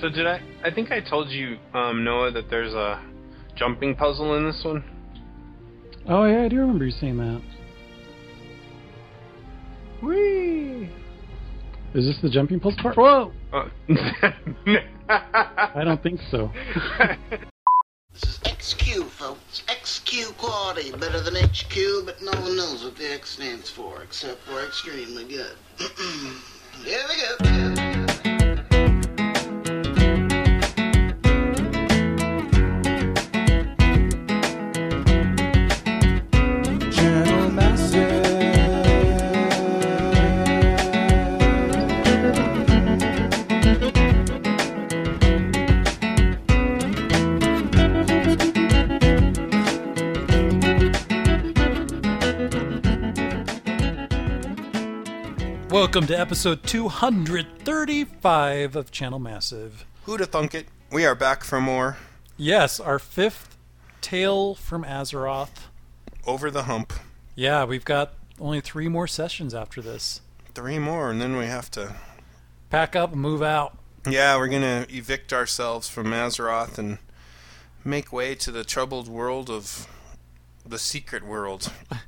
So did I? I think I told you, um, Noah, that there's a jumping puzzle in this one. Oh yeah, I do remember you saying that. Whee! Is this the jumping puzzle part? Whoa! Uh, I don't think so. This is XQ, folks. XQ quality. Better than HQ, but no one knows what the X stands for, except for extremely good. Here we go. Welcome to episode 235 of Channel Massive. Who'da thunk it? We are back for more. Yes, our fifth tale from Azeroth. Over the hump. Yeah, we've got only three more sessions after this. Three more, and then we have to. Pack up and move out. Yeah, we're gonna evict ourselves from Azeroth and make way to the troubled world of the secret world.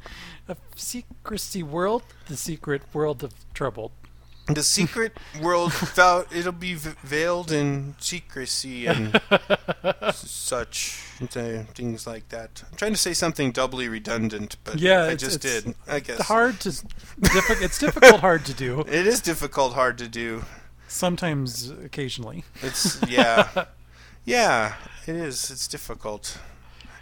A secrecy world, the secret world of trouble. The secret world, it'll be veiled in secrecy and such things like that. I'm trying to say something doubly redundant, but Yeah, I just did. I guess Hard to, diffi- it's difficult, hard to do. it is difficult, hard to do. Sometimes, occasionally. It's yeah, yeah. It is. It's difficult.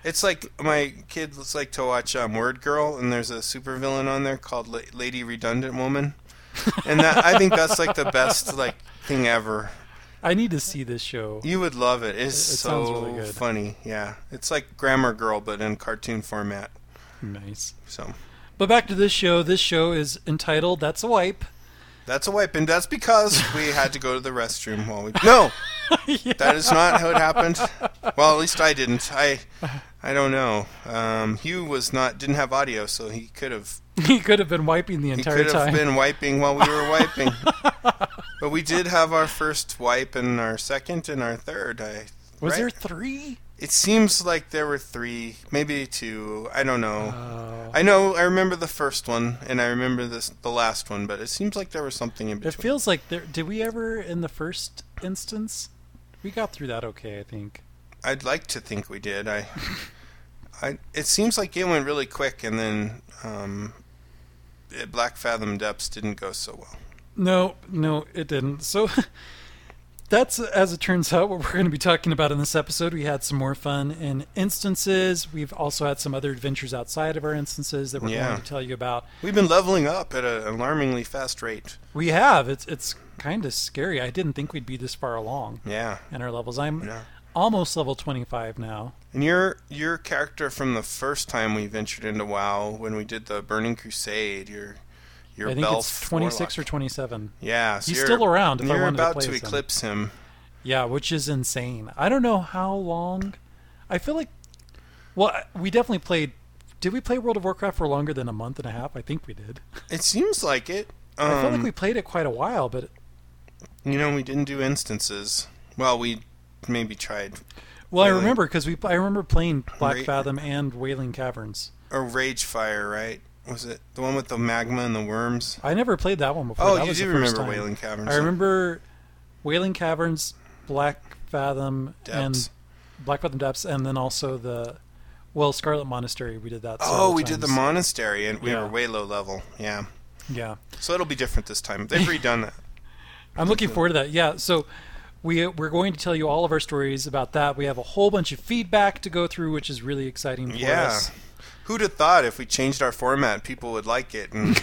It's like my kids like to watch um, Word Girl, and there's a supervillain on there called La- Lady Redundant Woman, and that I think that's like the best like thing ever. I need to see this show. You would love it. It's It- it so really funny. Yeah, it's like Grammar Girl, but in cartoon format. Nice. So But back to this show. This show is entitled "That's a Wipe." that's a wipe, and that's because we had to go to the restroom while we. No, that is not how it happened. Well, at least I didn't. I, I don't know. Um, Hugh was not didn't have audio, so he could have He could have been wiping the entire time. he could have time. been wiping while we were wiping. but we did have our first wipe and our second and our third. I Was right? there three? It seems like there were three, maybe two. I don't know. Oh. I know. I remember the first one, and I remember this the last one. But it seems like there was something in between. It feels like there. Did we ever in the first instance? We got through that okay, I think. I'd like to think we did. I, I. It seems like it went really quick, and then um, Black Fathom Depths didn't go so well. No, no, it didn't. So that's as it turns out what we're going to be talking about in this episode. We had some more fun in instances. We've also had some other adventures outside of our instances that we're Yeah. going to tell you about. We've been leveling up at an alarmingly fast rate. We have. It's it's kind of scary. I didn't think we'd be this far along Yeah. in our levels. I'm Yeah. almost level 25 now. And your your character from the first time we ventured into WoW when we did the Burning Crusade, your I think Belf it's 26 or 27. Yeah, so He's still around If you're wanted to about play to as him. eclipse him. Yeah, which is insane. I don't know how long. I feel like, well, we definitely played. Did we play World of Warcraft for longer than a month and a half? I think we did. It seems like it. Um, I feel like we played it quite a while, but You know, we didn't do instances. Well, we maybe tried. well, I remember because we I remember playing Black Right. Fathom and Wailing Caverns. Or Rage Fire, right? Was it the one with the magma and the worms? I never played that one before. Oh, that you was do remember time. Wailing Caverns. I remember Wailing Caverns, Black Fathom, Depths. and Black Fathom Depths, and then also the well Scarlet Monastery. We did that. Oh, we did the monastery, and we Yeah. were way low level. Yeah. Yeah. So it'll be different this time. They've redone that. I'm looking forward to that. Yeah, so we we're going to tell you all of our stories about that. We have a whole bunch of feedback to go through, which is really exciting for Yeah. us. Who'd have thought if we changed our format, people would like it? And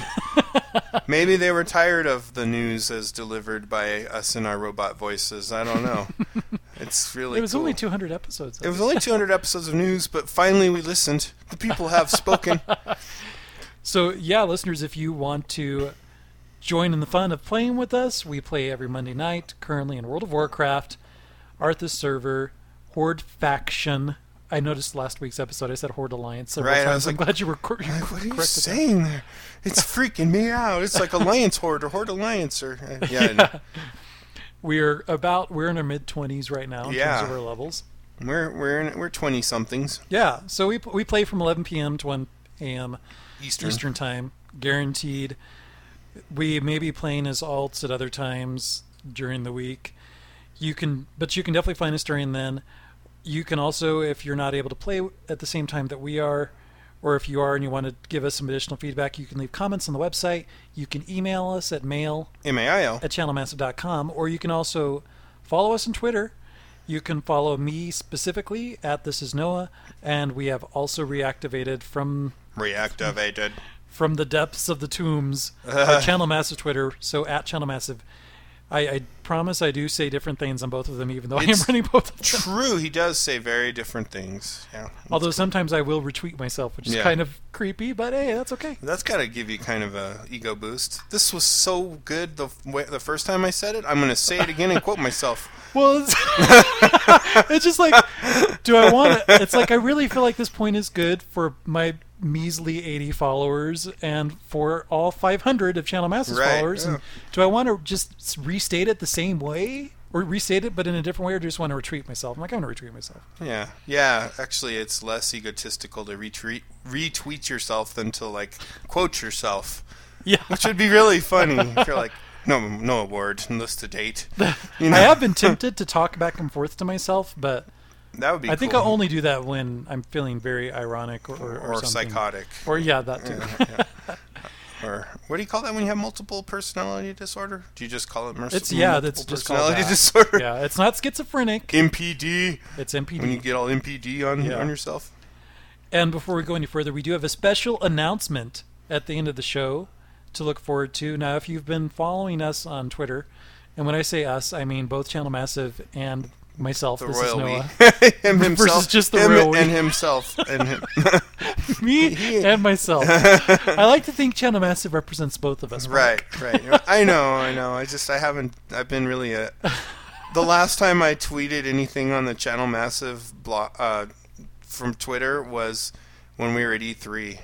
maybe they were tired of the news as delivered by us in our robot voices. I don't know. It's really It was cool. only 200 episodes. It was only 200 episodes of news, but finally we listened. The people have spoken. So yeah, listeners, if you want to join in the fun of playing with us, we play every Monday night. Currently in World of Warcraft, Arthas server, Horde faction. I noticed last week's episode I said Horde Alliance several Right, I times. was I'm like, glad you were. Cor- you what are you corrected that. saying there? It's freaking me out. It's like Alliance Horde or Horde Alliance or uh, yeah. We're about we're in our mid twenties right now in Yeah. terms of our levels. We're we're in, we're twenty somethings Yeah, so we we play from 11 p.m. to 1 a.m. Eastern. Eastern time, guaranteed. We may be playing as alts at other times during the week. You can, but you can definitely find us during then. You can also, if you're not able to play at the same time that we are, or if you are and you want to give us some additional feedback, you can leave comments on the website. You can email us at mail M A I L. at channelmassive.com, or you can also follow us on Twitter. You can follow me specifically at This Is Noah, and we have also reactivated from Reactivated. from the depths of the tombs our Channel Massive Twitter. So at Channel Massive, I, I promise I do say different things on both of them, even though I am running both of them. True, he does say very different things. Yeah. Although sometimes I will retweet myself, which is Yeah. kind of creepy, but hey, that's okay. That's got to give you kind of a ego boost. This was so good the way, the first time I said it. I'm going to say it again and quote myself. Well, it's, it's just like, do I want to? It's like I really feel like this point is good for my measly 80 followers and for all 500 of Channel Massive Right, followers. And do I want to just restate it the same way? Or restate it, but in a different way, or do I just want to retreat myself? I'm like, I'm going to retreat myself. Yeah, yeah. Actually, it's less egotistical to retweet retweet yourself than to like quote yourself, Yeah. which would be really funny. if you're like, no, no award, list to date. You know, I have been tempted to talk back and forth to myself, but that would be. I think. I'll only do that when I'm feeling very ironic or, or, or, something. psychotic, Or, yeah, that too. or what do you call that when you have multiple personality disorder? Do you just call it merc- It's yeah, multiple that's just called personality disorder? Yeah, it's not schizophrenic. MPD. It's MPD. When you get all MPD on Yeah. on yourself. And before we go any further, we do have a special announcement at the end of the show to look forward to. Now, if you've been following us on Twitter, and when I say us, I mean both Channel Massive and myself. The this royal is we. Noah. him himself. just the him royal we. and himself and him. Me and myself. I like to think Channel Massive represents both of us. Mark. right, right. I know, I know. I just I haven't. I've been really a. The last time I tweeted anything on the Channel Massive blog uh, from Twitter was when we were at E3.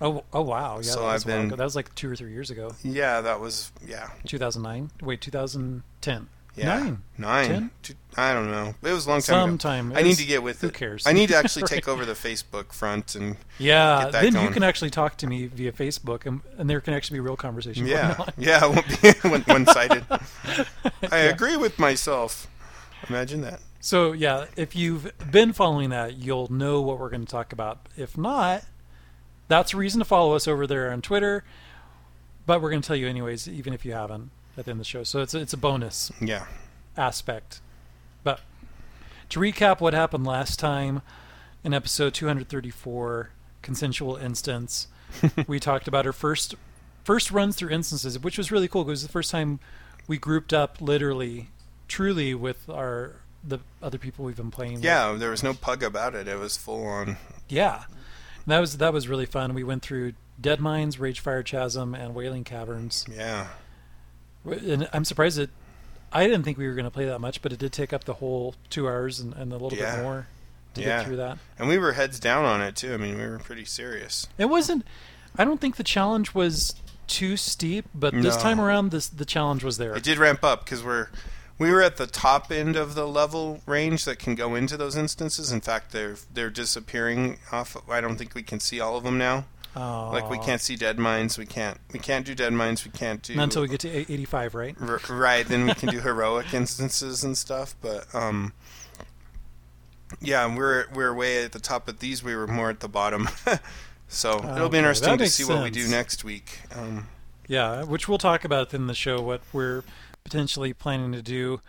Oh, oh wow. Yeah, So that was I've been-. That was like two or three years ago. Yeah, that was yeah 2009. Wait, 2010. Yeah Nine. nine. Ten? Two- I don't know. It was a long time ago. Sometime. I need to get with who it. Who cares? I need to actually Right. take over the Facebook front and Yeah, Get that then you can actually talk to me via Facebook, and, and there can actually be real conversation. yeah, yeah, it won't be one- one-sided. I Yeah. agree with myself. Imagine that. So yeah, if you've been following that, you'll know what we're going to talk about. If not, that's a reason to follow us over there on Twitter. But we're going to tell you anyways, even if you haven't at the end of the show. So it's a, it's a bonus Yeah. aspect. But to recap what happened last time in episode 234, consensual instance, we talked about our first first runs through instances, which was really cool. Because it was the first time we grouped up literally, truly with our the other people we've been playing. with. Yeah, there was no pug about it. It was full on. yeah. And that was that was really fun. We went through Dead Mines, Ragefire Chasm, and Wailing Caverns. Yeah. And I'm surprised that I didn't think we were going to play that much, but it did take up the whole two hours and, and a little Yeah. bit more to Yeah. get through that. And we were heads down on it too. I mean, we were pretty serious. It wasn't. I don't think the challenge was too steep, but this No. time around, this the challenge was there. It did ramp up because we're we were at the top end of the level range that can go into those instances. In fact, they're they're disappearing off. I don't think we can see all of them now. Oh, Like we can't see dead mines. We can't we can't do dead mines. We can't do not until we get to 85, right? R- right then we can do heroic instances and stuff but um yeah we're we're way at the top of these we were more at the bottom so it'll be interesting to see what we do next week um Yeah, which we'll talk about in the show. What we're potentially planning to do.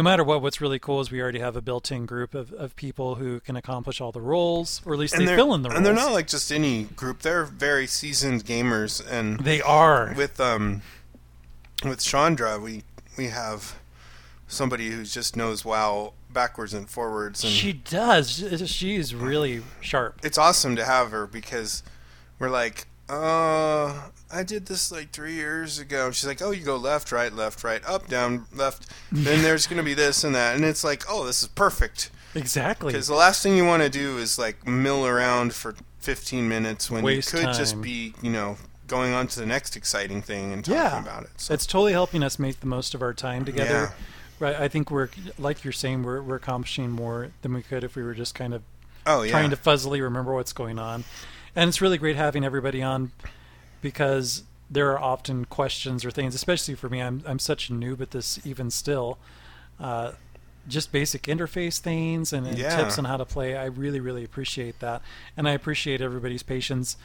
No matter what, what's really cool is we already have a built-in group of, of people who can accomplish all the roles, or at least and they they're fill in the roles. and they're not like just any group they're very seasoned gamers and They are. with um with Chandra we we have somebody who just knows WoW backwards and forwards and She does. She's really sharp. it's awesome to have her because we're like, uh, I did this like three years ago. She's like, oh, you go left, right, left, right, up, down, left. then there's gonna be this and that, and it's like, oh, this is perfect. Exactly. Because the last thing you want to do is like mill around for 15 minutes when Waste you could just be, you know, going on to the next exciting thing and talking Yeah. about it. So, It's totally helping us make the most of our time together. Yeah. right, I think we're like you're saying we're we're accomplishing more than we could if we were just kind of Oh yeah. trying to fuzzily remember what's going on. And it's really great having everybody on because there are often questions or things, especially for me. I'm I'm such a noob at this even still. Uh, just basic interface things and, and Yeah. tips on how to play. I really, really appreciate that, and I appreciate everybody's patience.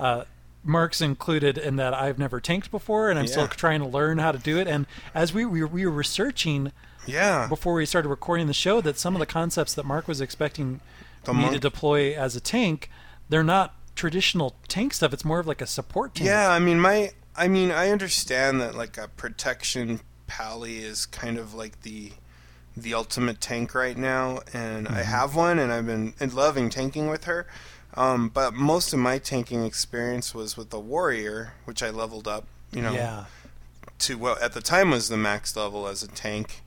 Uh, Mark's included in that I've never tanked before, and I'm still trying to learn how to do it. And as we we, we were researching yeah. before we started recording the show that some of the concepts that Mark was expecting The me to deploy as a tank, they're not traditional tank stuff. It's more of like a support tank. Yeah, I mean my I mean I understand that like a protection pally is kind of like the the ultimate tank right now and I have one and I've been loving tanking with her. Um, but most of my tanking experience was with the warrior, which I leveled up, you know, Yeah. to what at the time was the max level as a tank.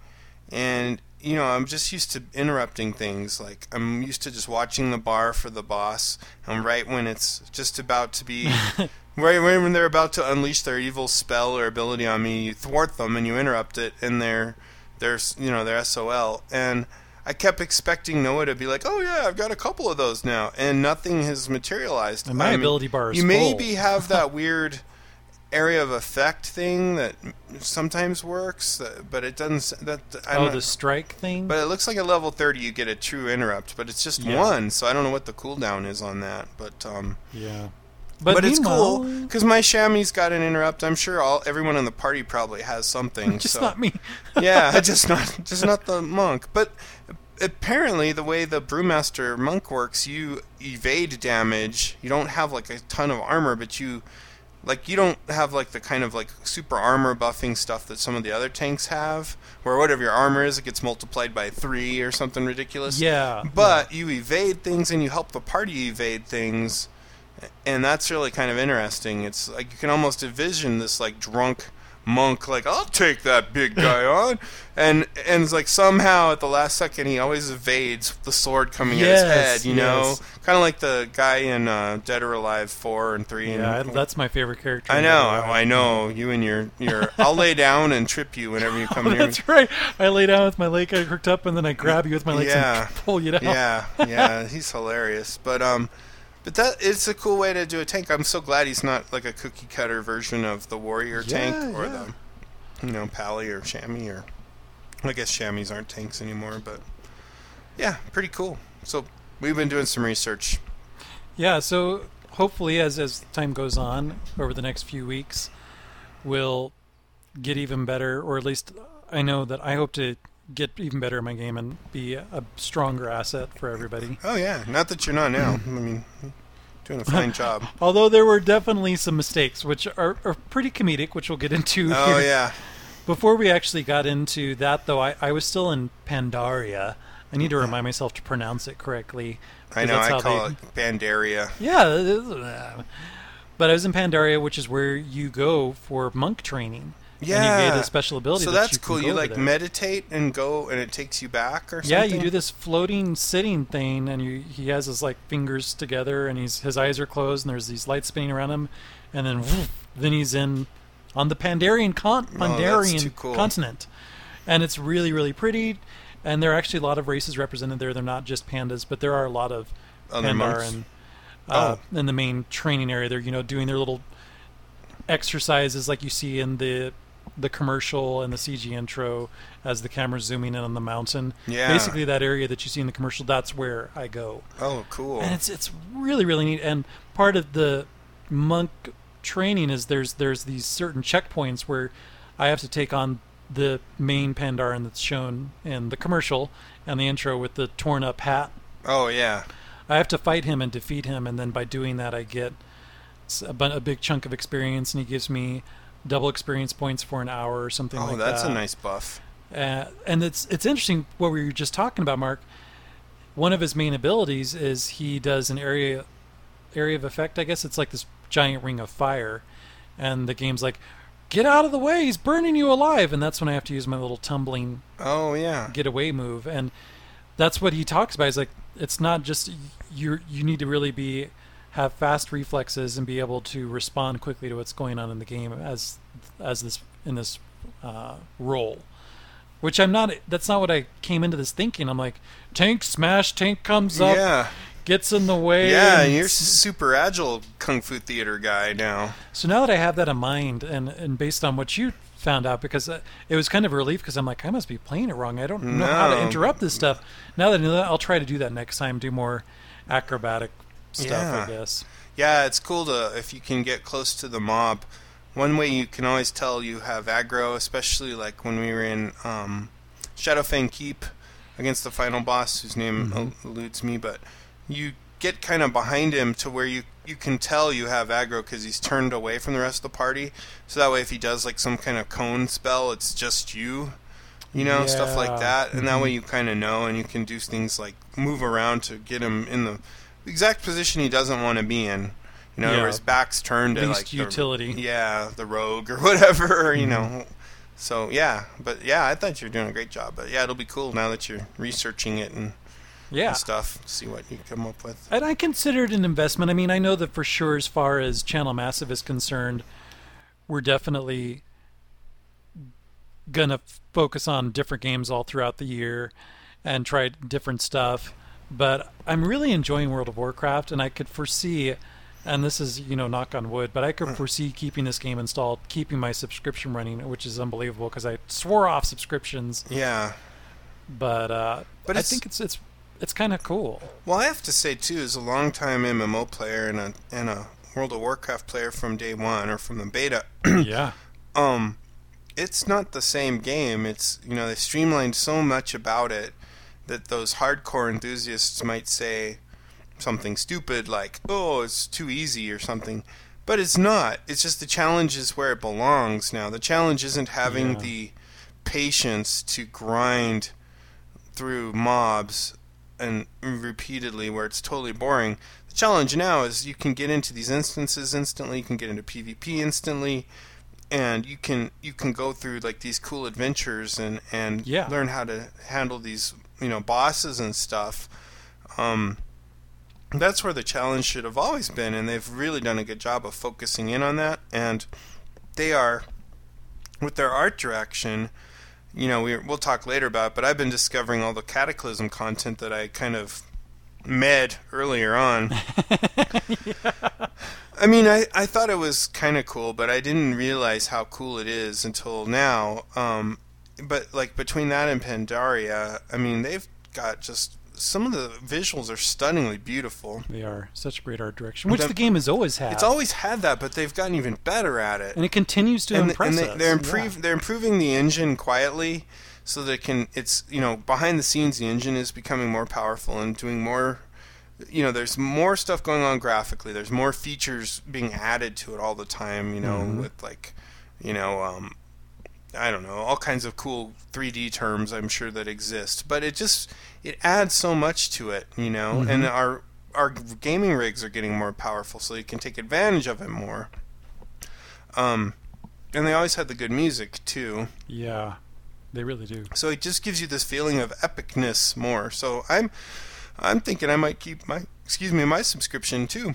And you know, I'm just used to interrupting things. Like I'm used to just watching the bar for the boss, and right when it's just about to be, right when they're about to unleash they're evil spell or ability on me, you thwart them and you interrupt it, and they're, they're you know, their SOL. And I kept expecting Noah to be like, "Oh yeah, I've got a couple of those now," and nothing has materialized. And my I mean, ability bar is You full. maybe have that weird area of effect thing that sometimes works, uh, but it doesn't. That I oh, don't- the strike thing. but it looks like at level 30 you get a true interrupt, but it's just Yeah. one, so I don't know what the cooldown is on that. But um, yeah. but, it's cool because my shammy got an interrupt. I'm sure all everyone in the party probably has something. Just so. not me. yeah, just not just not the monk. But apparently, the way the brewmaster monk works, you evade damage. You don't have like a ton of armor, but you like you don't have like the kind of like super armor buffing stuff that some of the other tanks have, where whatever your armor is, it gets multiplied by three or something ridiculous. Yeah. But you evade things and you help the party evade things, and that's really kind of interesting. It's like you can almost envision this like drunk monk like I'll take that big guy on, and and it's like somehow at the last second he always evades the sword coming Yes, at his head. You know, kind of like the guy in uh, Dead or Alive four and three. yeah, I- and, that's my favorite character. I know, I, I know. You and your your. I'll lay down and trip you whenever you come Oh, near me. that's right. I lay down with my leg I hooked up, and then I grab you with my legs Yeah. and pull you down. Yeah, yeah, he's hilarious. But um, but that it's a cool way to do a tank. I'm so glad he's not like a cookie cutter version of the warrior tank or yeah. the you know pally or shammy or I guess shammies aren't tanks anymore. But yeah, pretty cool. So we've been doing some research. Yeah, so hopefully, as as time goes on over the next few weeks, we'll get even better, or at least I know that I hope to get even better in my game and be a stronger asset for everybody. Oh yeah, not that you're not now. I mean, doing a fine job. Although there were definitely some mistakes, which are, are pretty comedic, which we'll get into. Oh here. yeah, Before we actually got into that, though, I, I was still in Pandaria. I need to mm-hmm. remind myself to pronounce it correctly. I know. I call they- it Pandaria. Yeah, but I was in Pandaria, which is where you go for monk training. And you Yeah. get a special ability. So that that's you cool. You like meditate and go, and it takes you back or something. Yeah, you do this floating sitting thing, and you, he has his like fingers together, and he's his eyes are closed, and there's these lights spinning around him, and then woof, then he's in on the Pandarian con- Oh, Pandarian too cool. continent, and it's really really pretty. And there are actually a lot of races represented there. They're not just pandas, but there are a lot of Other monks? Pandaren uh, Oh. in the main training area. They're you know doing their little exercises like you see in the the commercial and the CG intro as the camera's zooming in on the mountain. Yeah. Basically, that area that you see in the commercial, that's where I go, Oh, cool. and it's it's really really neat. And part of the monk training is there's there's these certain checkpoints where I have to take on the main Pandaren that's shown in the commercial and the intro with the torn up hat oh yeah. I have to fight him and defeat him, and then by doing that, I get a big chunk of experience, and he gives me double experience points for an hour or something Oh, like that. Oh, that's a nice buff. Uh, and it's it's interesting what we were just talking about, Mark. One of his main abilities is he does an area area of effect. I guess it's like this giant ring of fire, and the game's like, "Get out of the way! He's burning you alive!" And that's when I have to use my little tumbling Oh yeah. get away move and that's what he talks about he's like it's not just you you need to really be have fast reflexes and be able to respond quickly to what's going on in the game as as this in this uh, role which I'm not. That's not what I came into this thinking. I'm like, tank smash, tank comes up, yeah, gets in the way. yeah. and You're super agile kung fu theater guy now. So now that I have that in mind, and and based on what you found out, because uh, it was kind of a relief, because I'm like, I must be playing it wrong. I don't know how to interrupt this stuff. Now that I know that, I'll try to do that next time. Do more acrobatic stuff, Yeah. I guess. Yeah, it's cool to if you can get close to the mob. One way you can always tell you have aggro, especially like when we were in um, Shadowfang Keep against the final boss, whose name el- eludes me, but you get kind of behind him to where you you can tell you have aggro because he's turned away from the rest of the party. So that way, if he does like some kind of cone spell, it's just you. You know, stuff like that, and that way you kind of know, and you can do things like move around to get him in the exact position he doesn't want to be in. You know, Yeah. where his back's turned to Least like the- utility. yeah, the rogue or whatever. You Mhm. know. So yeah, but yeah, I thought you were doing a great job. But yeah, it'll be cool now that you're researching it and, Yeah. and stuff. See what you come up with. And I consider it an investment. I mean, I know that for sure, as far as Channel Massive is concerned, we're definitely gonna focus on different games all throughout the year and try different stuff. But I'm really enjoying World of Warcraft, and I could foresee, and this is you know knock on wood, but I could foresee keeping this game installed, keeping my subscription running, which is unbelievable because I swore off subscriptions. Yeah. But uh, But I it's- think it's it's it's kind of cool. Well, I have to say too, as a longtime MMO player and a and a World of Warcraft player from day one or from the beta, yeah. um, it's not the same game. It's you know they streamlined so much about it that those hardcore enthusiasts might say something stupid like, "Oh, it's too easy" or something. But it's not. It's just the challenge is where it belongs now. The challenge isn't having Yeah. the patience to grind through mobs and repeatedly where it's totally boring. The challenge now is you can get into these instances instantly, you can get into PvP instantly, and you can you can go through like these cool adventures and and Yeah. learn how to handle these you know bosses and stuff. Um, that's where the challenge should have always been, and they've really done a good job of focusing in on that. And they are with their art direction. You know, we we'll talk later about, it, but I've been discovering all the Cataclysm content that I kind of med earlier on. I mean, I, I thought it was kind of cool, but I didn't realize how cool it is until now. Um, but like between that and Pandaria, I mean, they've got just some of the visuals are stunningly beautiful. They are such great art direction, which The- the game has always had. It's always had that, but they've gotten even better at it. and it continues to and, impress and they, us. they're Yeah. improve, they're improving the engine quietly so that it can it's you know behind the scenes the engine is becoming more powerful and doing more you know there's more stuff going on graphically there's more features being added to it all the time you know Mhm. with like you know um I don't know all kinds of cool 3D terms I'm sure that exist but it just it adds so much to it you know? Mm-hmm. and our our gaming rigs are getting more powerful so you can take advantage of it more. Um and they always had the good music too. Yeah, they really do. so it just gives you this feeling of epicness more. So i'm i'm thinking i might keep my excuse me my subscription too.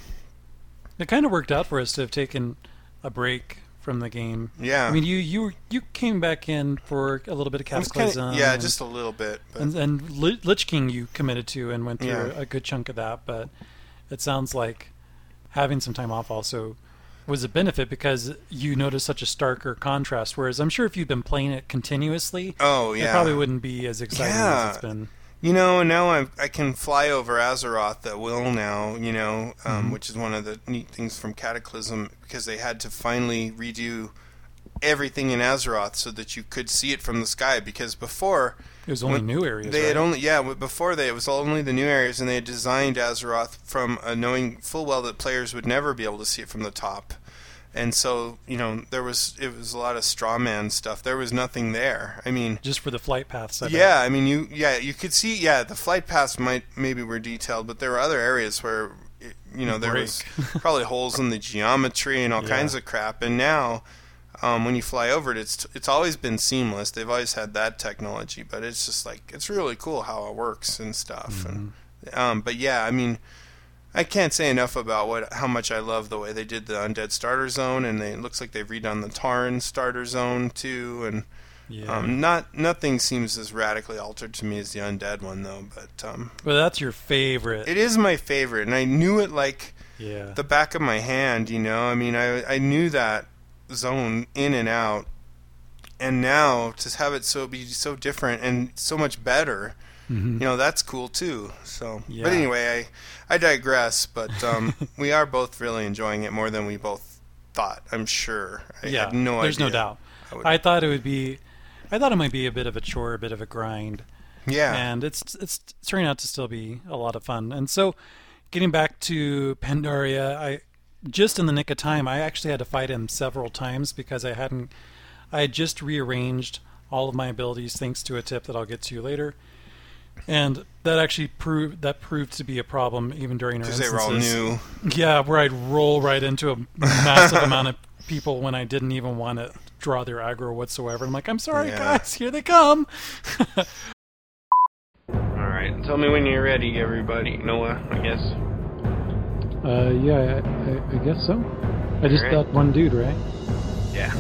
It kind of worked out for us to have taken a break from the game. yeah I mean, you you you came back in for a little bit of It was kinda- yeah and, just a little bit but and, and Lich King you committed to and went through Yeah. a good chunk of that. But it sounds like having some time off also was a benefit because you noticed such a starker contrast. Whereas I'm sure if you'd been playing it continuously, oh it yeah probably wouldn't be as exciting Yeah. as it's been. You know, now I I can fly over Azeroth at will now. You know, um, Mhm. which is one of the neat things from Cataclysm because they had to finally redo everything in Azeroth so that you could see it from the sky. Because before It was only When- new areas. they had only yeah before they it was only the new areas and they had designed Azeroth from uh, knowing full well that players would never be able to see it from the top. And so, you know, there was it was a lot of straw man stuff. There was nothing there. I mean, just for the flight paths. I bet. yeah, I mean, you yeah, you could see yeah, the flight paths might maybe were detailed, but there were other areas where it, you know there was probably holes in the geometry and all Yeah. kinds of crap. And now, um, when you fly over it, it's it's always been seamless. They've always had that technology, but it's just like it's really cool how it works and stuff. And um, but yeah, I mean. I can't say enough about what how much I love the way they did the undead starter zone, and they, it looks like they've redone the Tauren starter zone too, and Yeah. Um, not nothing seems as radically altered to me as the undead one though, but um, but that's your favorite. it is my favorite, and I knew it like yeah. the back of my hand. You know, I mean, I I knew that zone in and out, and now to have it so be so different and so much better, Mhm. you know, that's cool too. So, Yeah. but anyway, I I digress. But um, we are both really enjoying it more than we both thought. I'm sure. I yeah. had no there's no doubt. I would- I thought it would be. I thought it might be a bit of a chore, a bit of a grind. Yeah. and it's it's turning out to still be a lot of fun. And so, getting back to Pandaria, I just in the nick of time, I actually had to fight him several times because I hadn't. I had just rearranged all of my abilities thanks to a tip that I'll get to you later, and that actually proved that proved to be a problem even during our because they were all new. Yeah, where I'd roll right into a massive amount of people when I didn't even want to draw their aggro whatsoever. I'm like, I'm sorry, Yeah. guys, here they come. Alright, tell me when you're ready, everybody. Noah, I guess. Uh, yeah, I, I, I guess so. I just Alright. got one dude, right? Yeah.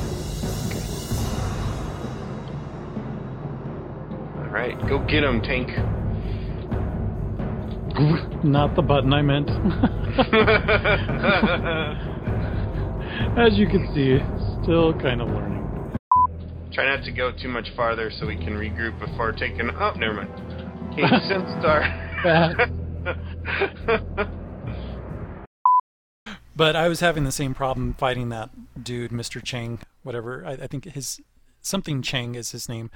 Alright, go get him, Tank. Not the button I meant. As you can see, still kind of learning. Try not to go too much farther so we can regroup before taking. Oh, never mind. King Star. But I was having the same problem fighting that dude, Mr. Chang, whatever. I, I think his something Chang is his name.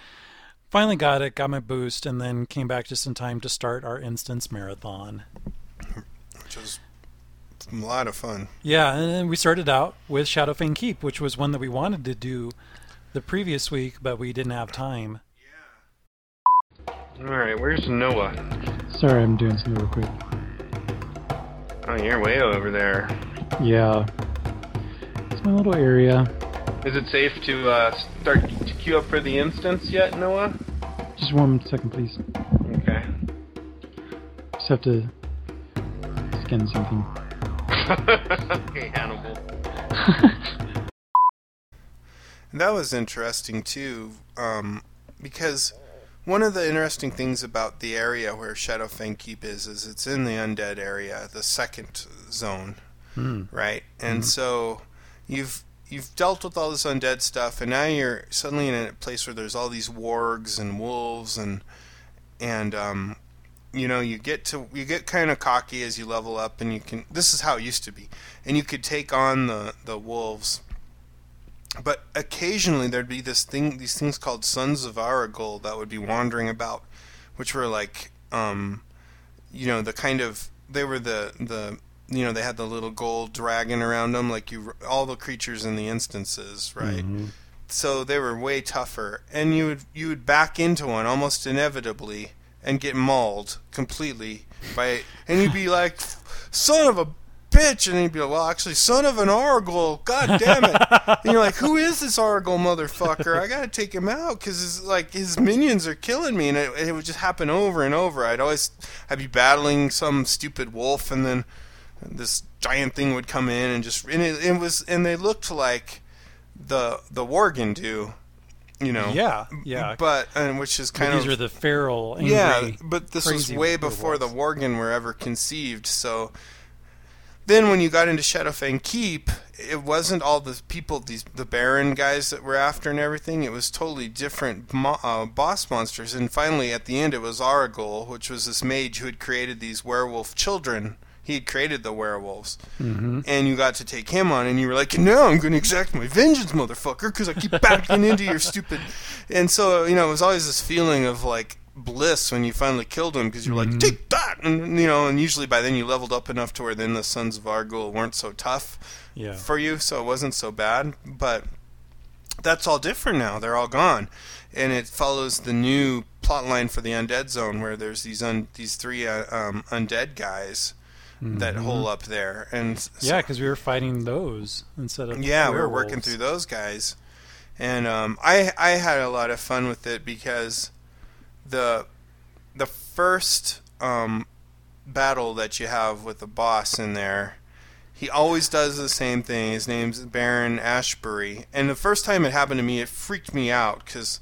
Finally got it, got my boost, and then came back just in time to start our instance marathon. which was a lot of fun. Yeah, and then we started out with Shadowfang Keep, which was one that we wanted to do the previous week, but we didn't have time. Yeah. Alright, where's Noah? Sorry, I'm doing something real quick. Oh, you're way over there. Yeah. It's my little area. Is it safe to uh, start to queue up for the instance yet, Noah? Just one second, please. Okay. Just have to scan something. okay, Hannibal. And that was interesting too, um, because one of the interesting things about the area where Shadowfang Keep is is it's in the undead area, the second zone, Hmm. right? And so you've you've dealt with all this undead stuff, and now you're suddenly in a place where there's all these wargs and wolves and and um, you know you get to you get kind of cocky as you level up, and you can. This is how it used to be, and you could take on the the wolves but occasionally there'd be this thing these things called sons of Arugal that would be wandering about which were like um you know the kind of they were the the you know they had the little gold dragon around them like you all the creatures in the instances right? Mm-hmm. So they were way tougher. And you would you would back into one almost inevitably and get mauled completely by and you'd be like son of a bitch and he'd be like well actually son of an Arugal god damn it. And you're like who is this Arugal motherfucker? I gotta take him out because it's like his minions are killing me. And it, it would just happen over and over. I'd always i'd be battling some stupid wolf and then this giant thing would come in and just and it, it was and they looked like the the worgen do you know Yeah, yeah. but and which is But kind these of are the feral, angry, yeah, but this was way before the. Worgen were ever conceived. So then, when you got into Shadowfang Keep, it wasn't all the people, these the Baron guys that were after and everything. It was totally different mo- uh, boss monsters. And finally, at the end, it was Arugal, which was this mage who had created these werewolf children. He had created the werewolves, Mm-hmm. and you got to take him on, and you were like, "Now I'm going to exact my vengeance, motherfucker," because I keep backing into your stupid. And so, you know, it was always this feeling of like bliss when you finally killed him because you're Mhm. like, "Take that!" And you know, and usually by then you leveled up enough to where then the Sons of Arugal weren't so tough Yeah. for you, so it wasn't so bad. But that's all different now; they're all gone, and it follows the new plot line for the Undead Zone, where there's these un- these three uh, um, undead guys that Mhm. hole up there, and so- Yeah, because we were fighting those instead of yeah, we were working through those guys, and um, I I had a lot of fun with it because the the first um, battle that you have with the boss in there, he always does the same thing. His name's Baron Ashbury, and the first time it happened to me, it freaked me out because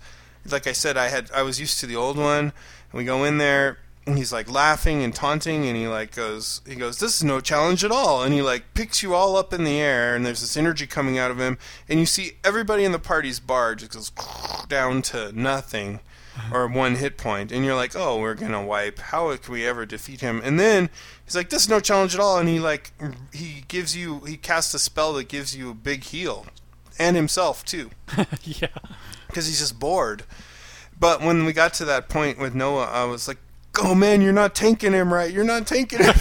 like I said, I had I was used to the old one, and we go in there. And he's like laughing and taunting, and he like goes, he goes, "This is no challenge at all," and he like picks you all up in the air, and there's this energy coming out of him, and you see everybody in the party's bar just goes down to nothing, uh-huh. or one hit point, and you're like, "Oh, we're gonna wipe. How can we ever defeat him?" And then he's like, "This is no challenge at all," and he like he gives you, he casts a spell that gives you a big heal, and himself too yeah. because he's just bored. But when we got to that point with Noah, I was like, "Oh man, you're not tanking him right. You're not tanking him.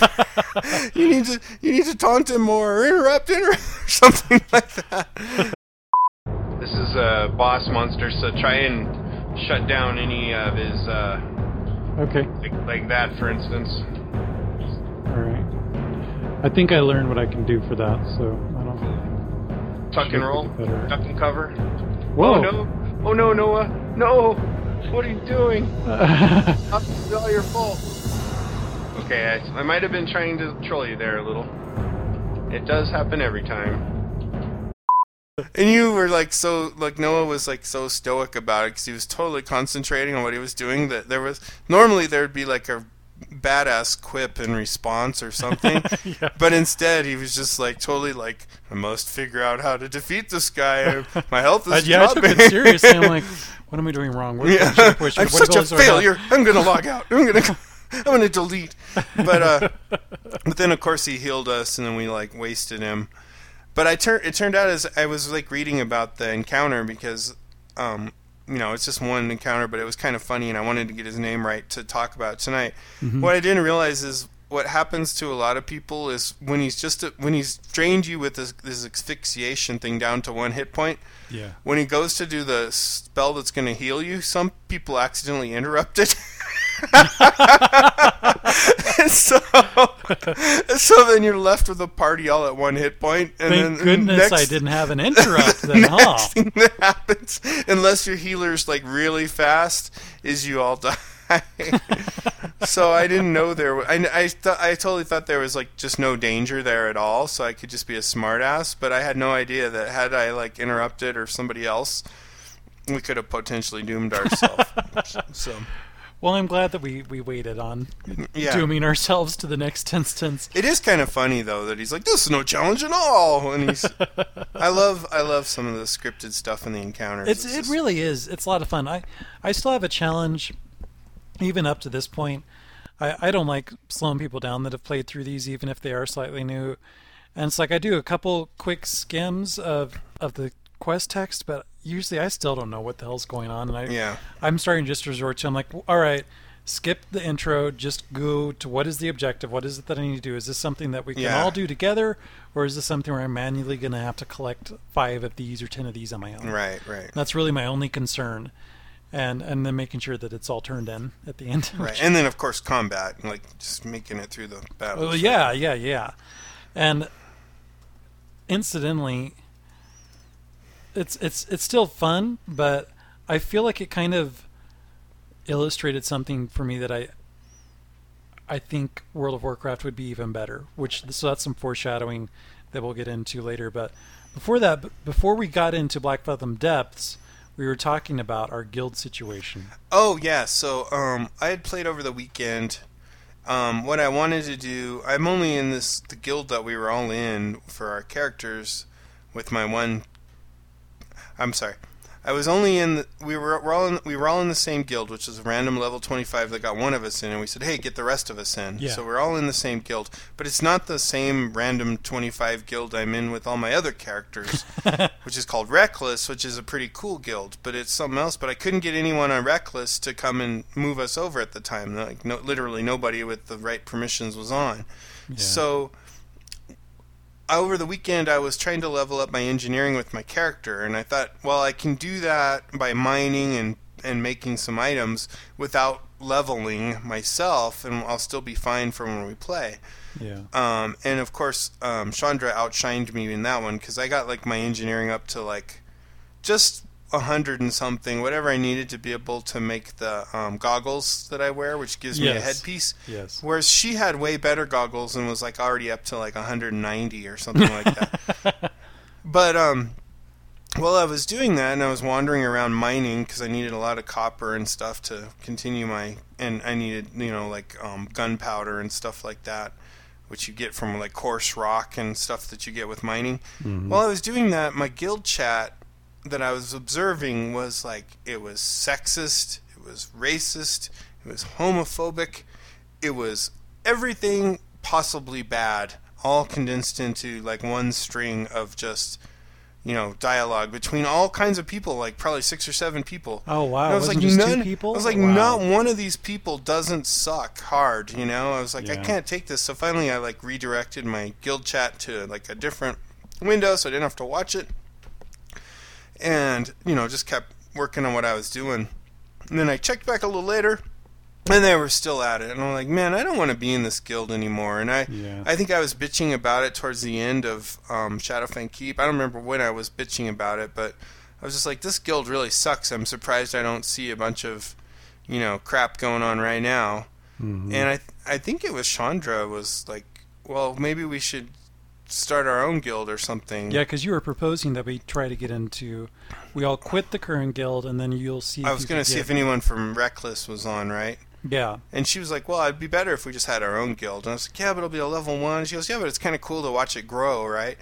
you need to you need to taunt him more, or interrupt, interrupt, or something like that." This is a boss monster, so try and shut down any of his, uh, Okay. like, like that, for instance. All right. I think I learned what I can do for that, so I don't. Tuck and roll, Better. duck and cover. Whoa! Oh no! Oh no, Noah! No! What are you doing? It's all your fault. Okay, I, I might have been trying to troll you there a little. It does happen every time. And you were like so like Noah was like so stoic about it because he was totally concentrating on what he was doing. That there was normally there would be like a badass quip in response or something, Yeah. but instead he was just like totally like I must figure out how to defeat this guy. My health is Uh, yeah, I took dropping. it seriously. I'm like, what am I doing wrong? What, Yeah, I'm such a abilities do I have? failure. I'm gonna log out. I'm gonna, I'm gonna delete. But uh, but then of course he healed us, and then we like wasted him. But I turned. It turned out as I was like reading about the encounter because, um, you know, it's just one encounter, but it was kind of funny, and I wanted to get his name right to talk about tonight. What I didn't realize is what happens to a lot of people is when he's just when he's drained you with this, this asphyxiation thing down to one hit point Yeah. when he goes to do the spell that's going to heal you, some people accidentally interrupt it. so, so then you're left with a party all at one hit point. And Thank then goodness next, I didn't have an interrupt then, huh? next thing that happens, unless your healer's like really fast, is you all die. so I didn't know there. wa- I I, th- I totally thought there was like just no danger there at all, so I could just be a smartass. But I had no idea that had I like interrupted or somebody else, we could have potentially doomed ourselves. so Well, I'm glad that we, we waited on yeah. dooming ourselves to the next instance. It is kind of funny though that he's like, "This is no challenge at all," and he's. I love I love some of the scripted stuff in the encounters. It's, It's it just- really is. It's a lot of fun. I, I still have a challenge, even up to this point. I, I don't like slowing people down that have played through these, even if they are slightly new. And it's like I do a couple quick skims of of the quest text, but usually I still don't know what the hell's going on. And I, Yeah. I'm starting just to just resort to. I'm like, all right, skip the intro. Just go to what is the objective? What is it that I need to do? Is this something that we can Yeah. all do together, or is this something where I'm manually going to have to collect five of these or ten of these on my own? Right, right, That's really my only concern, and and then making sure that it's all turned in at the end. right. And then of course combat, like just making it through the battle. well, yeah, yeah, yeah, and incidentally, it's it's it's still fun, but I feel like it kind of illustrated something for me that I I think World of Warcraft would be even better. Which so that's some foreshadowing that we'll get into later. But before that, before we got into Black Fathom Depths, we were talking about our guild situation. Oh yeah, so um, I had played over the weekend. Um, what I wanted to do, I'm only in this the guild that we were all in for our characters, with my one. I'm sorry, I was only in. The, we were, we're all in, we were all in the same guild, which is a random level 25 that got one of us in, and we said, hey, get the rest of us in. Yeah. So we're all in the same guild, but it's not the same random 25 guild I'm in with all my other characters which is called Reckless, which is a pretty cool guild, but it's something else. But I couldn't get anyone on Reckless to come and move us over at the time. Like, no, literally nobody with the right permissions was on. Yeah. So over the weekend, I was trying to level up my engineering with my character, and I thought, well, I can do that by mining and and making some items without leveling myself, and I'll still be fine for when we play. Yeah. Um, and of course, um, Chandra outshined me in that one because I got like my engineering up to like just a hundred and something, whatever I needed to be able to make the um, goggles that I wear, which gives me a headpiece. Yes. Whereas she had way better goggles and was like already up to like 190 or something like that. but um, well, I was doing that, and I was wandering around mining because I needed a lot of copper and stuff to continue my, and I needed you know like um, gunpowder and stuff like that, which you get from like coarse rock and stuff that you get with mining. While I was doing that, my guild chat that I was observing was like it was sexist, it was racist, it was homophobic, it was everything possibly bad, all condensed into like one string of just you know dialogue between all kinds of people, like probably six or seven people. Oh wow! And I was Wasn't like, none, two people. I was like, Wow. not one of these people doesn't suck hard. You know, I was like, I can't take this. So finally, I like redirected my guild chat to like a different window, so I didn't have to watch it. And you know, just kept working on what I was doing. And then I checked back a little later, and they were still at it. And I'm like, man, I don't want to be in this guild anymore. And I, Yeah. I think I was bitching about it towards the end of um, Shadowfang Keep. I don't remember when I was bitching about it, but I was just like, this guild really sucks. I'm surprised I don't see a bunch of, you know, crap going on right now. Mhm. And I, I think it was Chandra was like, well, maybe we should start our own guild or something. Yeah, because you were proposing that we try to get into. We all quit the current guild, and then you'll see. I was gonna see get- if anyone from Reckless was on, right? Yeah, And she was like, "Well, it'd be better if we just had our own guild." And I was like, "Yeah, but it'll be a level one." She goes, "Yeah, but it's kind of cool to watch it grow, right?"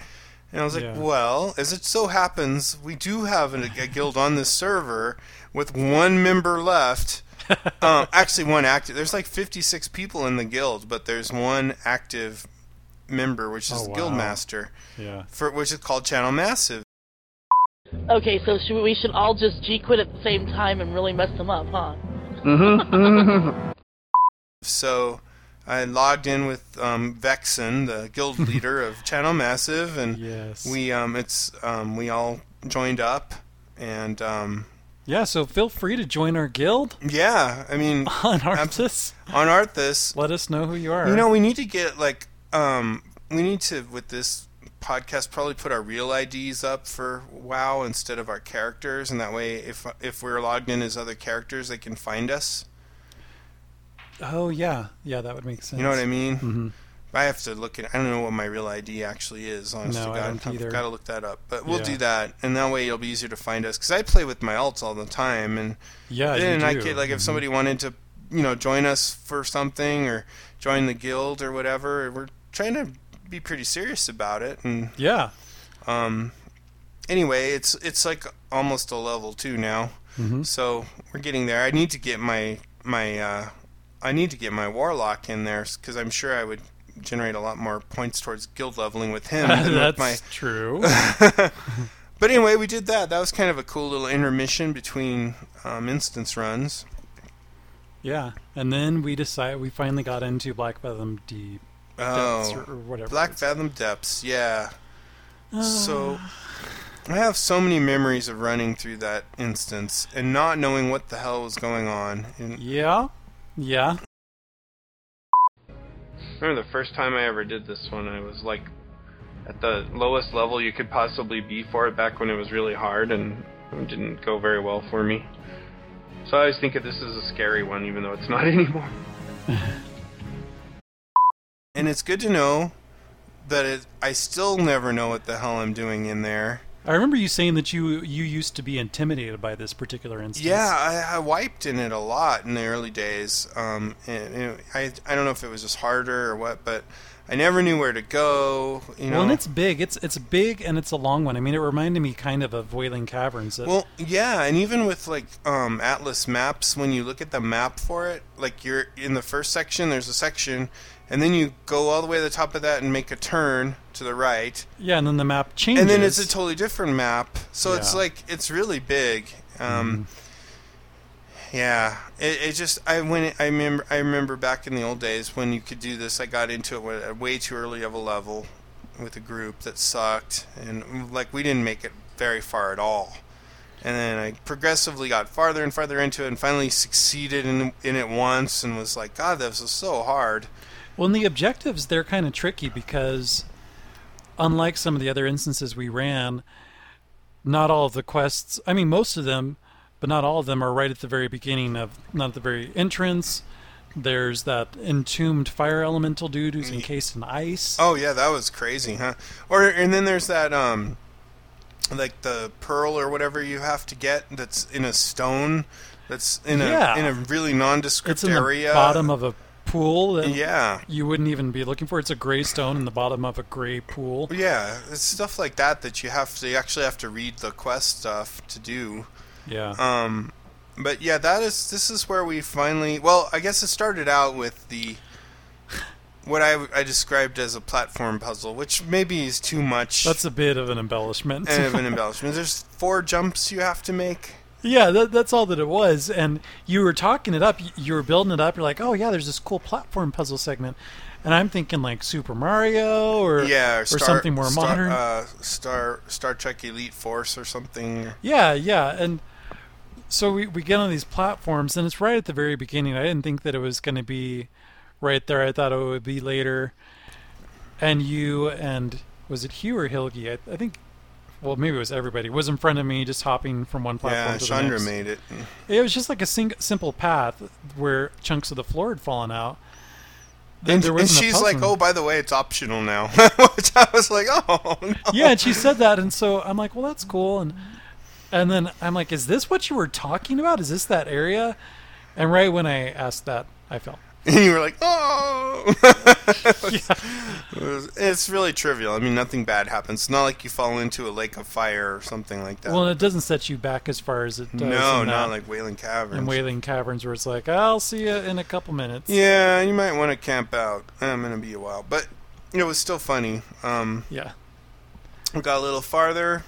And I was like, Yeah. "Well, as it so happens, we do have a, a guild on this server with one member left. um, actually, one active. There's like 56 people in the guild, but there's one active member, which is Oh, the wow. guild master, Yeah. for which is called Channel Massive. Okay, so should we, we should all just G quit at the same time and really mess them up, huh? So I logged in with um, Vexen, the guild leader of Channel Massive, and yes, we um it's um we all joined up and um yeah. So feel free to join our guild yeah i mean on Arthas. on arthas Let us know who you are. you know we need to get like um we need to with this podcast probably put our real ids up for wow instead of our characters and that way if if we're logged in as other characters they can find us oh yeah, yeah, that would make sense. you know what i mean hmm I have to look at. I don't know what my real ID actually is. Honestly, No, I don't I've either. got to look that up. But we'll Yeah. do that, and that way it'll be easier to find us. Because I play with my alts all the time, and Yeah, then I could like if Mhm. somebody wanted to, you know, join us for something or join the guild or whatever. We're trying to be pretty serious about it, and Yeah. um, anyway, it's it's like almost a level two now. hmm So we're getting there. I need to get my my uh, I need to get my warlock in there because I'm sure I would generate a lot more points towards guild leveling with him than That's with my. true. But anyway, we did that. That was kind of a cool little intermission between um, instance runs. yeah, and then we decided we finally got into Black Fathom Deep Depths or, Oh, or whatever. Black it's- Fathom Depths, yeah. Ah. So I have so many memories of running through that instance and not knowing what the hell was going on. And Yeah, yeah. I remember the first time I ever did this one, I was like at the lowest level you could possibly be for it back when it was really hard and it didn't go very well for me. So I always think of this as a scary one, even though it's not anymore. and it's good to know that it, I still never know what the hell I'm doing in there. I remember you saying that you you used to be intimidated by this particular instance. Yeah, I, I wiped in it a lot in the early days. Um, and, and I I don't know if it was just harder or what, but I never knew where to go. You know. Well, and it's big. It's it's big and it's a long one. I mean, it reminded me kind of of Wailing Caverns. That- Well, yeah, and even with like um, Atlas maps, when you look at the map for it, like you're in the first section, there's a section, and then you go all the way to the top of that and make a turn to the right, yeah, and then the map changes. and then it's a totally different map. So it's like it's really big. Um, Yeah, it, it just I when I remember I remember back in the old days when you could do this. I got into it at way too early of a level with a group that sucked, and like we didn't make it very far at all. And then I progressively got farther and farther into it, and finally succeeded in in it once, and was like, God, this is so hard. Well, and the objectives they're kind of tricky because, unlike some of the other instances we ran, not all of the quests. I mean, most of them, but not all of them are right at the very beginning of, not at the very entrance. There's that entombed fire elemental dude who's encased in ice. Oh yeah, that was crazy, huh? Or and then there's that um like the pearl or whatever you have to get that's in a stone that's in a Yeah. in a really nondescript It's in area. the bottom of a pool that Yeah. you wouldn't even be looking for. It's a gray stone in the bottom of a gray pool. Yeah, it's stuff like that that you have to you actually have to read the quest stuff to do. Yeah. Um, but yeah, that is this is where we finally. Well, I guess it started out with the what I I described as a platform puzzle, which maybe is too much That's a bit of an embellishment. and of an embellishment. There's four jumps you have to make. Yeah, that, that's all that it was. And you were talking it up. You were building it up. You're like, oh yeah, there's this cool platform puzzle segment. And I'm thinking like Super Mario or Yeah, or, or something more Star, modern. Uh, Star Star Trek Elite Force or something. Yeah, yeah, and so we we get on these platforms, and it's right at the very beginning. I didn't think that it was going to be right there. I thought it would be later. And you and was it Hugh or Hilgi? I, I think. Well, maybe it was everybody. Was in front of me, just hopping from one platform Yeah, to the Chandra next. made it. It was just like a sing- simple path where chunks of the floor had fallen out. And, there and she's like, "Oh, by the way, it's optional now." Which I was like, "Oh, no." yeah, and she said that, and so I'm like, well, that's cool, and and then I'm like, is this what you were talking about? Is this that area? And right when I asked that, I fell. And you were like, "Oh." Yeah. It's really trivial. I mean, nothing bad happens. It's not like you fall into a lake of fire or something like that. Well, it doesn't set you back as far as it does. no, not uh, like Wailing Caverns. in Wailing Caverns, where it's like, I'll see you in a couple minutes. Yeah, you might want to camp out. I'm gonna be a while, but it was still funny. Um, Yeah. we got a little farther,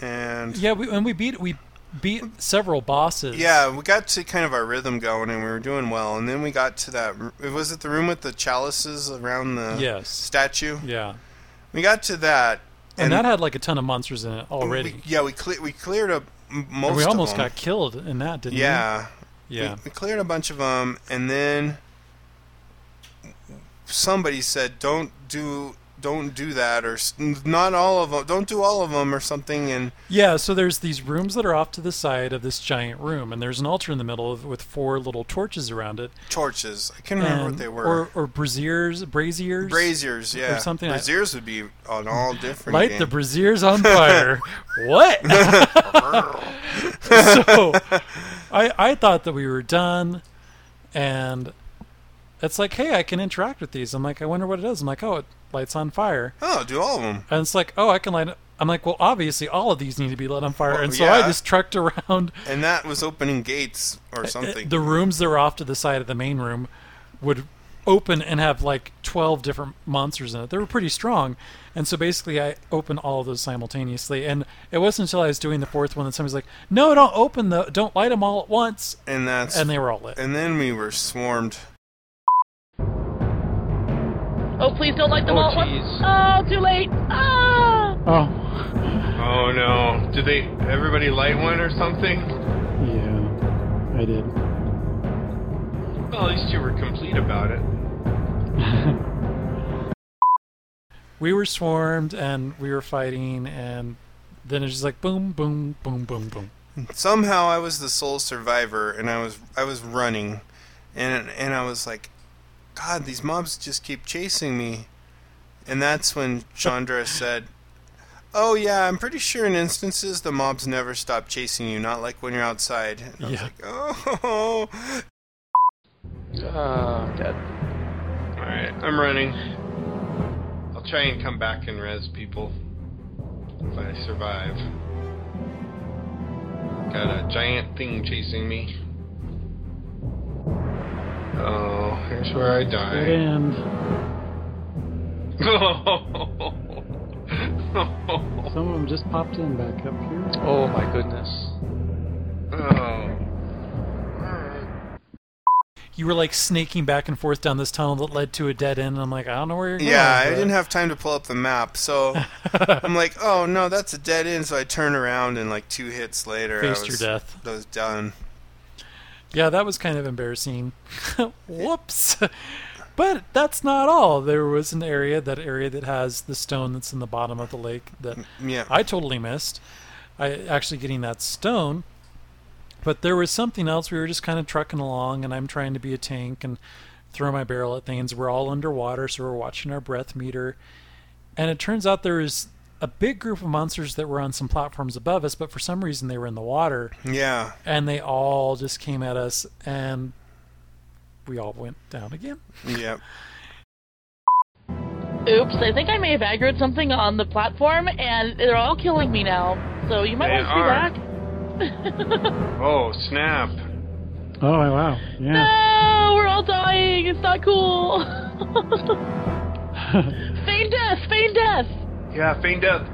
and Yeah, we, and we beat we beat several bosses. Yeah, we got to kind of our rhythm going, and we were doing well. And then we got to that. Was it the room with the chalices around the Yes. statue? Yeah. We got to that, And, that had like a ton of monsters in it already. we- yeah, we cle- we cleared up most. and we almost got killed in that, didn't Yeah, we? Yeah. We, we cleared a bunch of them, and then somebody said, "Don't do." Don't do that, or not all of them. Don't do all of them, or something. And Yeah, so there's these rooms that are off to the side of this giant room, and there's an altar in the middle of, with four little torches around it. torches. I can't remember and- what they were. Or, or braziers, braziers. braziers, yeah. or something like- Braziers would be on all different. Light game. the braziers on fire. what? so, I I thought that we were done, and it's like, hey, I can interact with these. I'm like, I wonder what it is. I'm like, oh, it lights on fire, Oh, do all of them. and it's like, oh, I can light. it. I'm like, well, obviously, all of these need to be lit on fire, Well, and so I just trucked around And that was opening gates or something. Uh, The rooms that were off to the side of the main room would open and have like 12 different monsters in it. They were pretty strong. And so basically, I opened all of those simultaneously. And it wasn't until I was doing the fourth one that somebody's like, no, don't open the, don't light them all at once. and that's And they were all lit. and then we were swarmed. Oh, please don't light them Oh, all at once. jeez. Oh, too late. Ah! Oh, Oh no! Did they? Everybody light one or something? yeah, I did. Well, at least you were complete about it. We were swarmed and we were fighting. And then it's just like boom, boom, boom, boom, boom. Somehow I was the sole survivor, and I was I was running, and and I was like, God, these mobs just keep chasing me. And that's when Chandra said, "Oh yeah, I'm pretty sure in instances the mobs never stop chasing you, not like when you're outside." And I was Yeah. like, "Oh." Oh, I'm dead. Alright, I'm running. I'll try and come back and res people. If I survive. Got a giant thing chasing me. Oh, here's where I Good die. end. Some of them just popped in back up here. Oh my goodness. oh. You were like snaking back and forth down this tunnel that led to a dead end. And I'm like, I don't know where you're going. Yeah, I but- didn't have time to pull up the map, so I'm like, "Oh no, that's a dead end." So I turn around, and like two hits later, I Faced your death. I was done. Yeah, that was kind of embarrassing. Whoops. But that's not all. There was an area, that area that has the stone that's in the bottom of the lake that Yeah, I totally missed. I actually getting that stone. But there was something else. We were just kind of trucking along, and I'm trying to be a tank and throw my barrel at things. We're all underwater, so we're watching our breath meter. And it turns out there is a big group of monsters that were on some platforms above us, but for some reason they were in the water, Yeah. and they all just came at us, and we all went down again. Yep. Oops, I think I may have aggroed something on the platform, and they're all killing me now. So you might They want to be back. Oh, snap. Oh wow. Yeah. No, we're all dying. It's not cool. feign death, feign death. Yeah, feign death.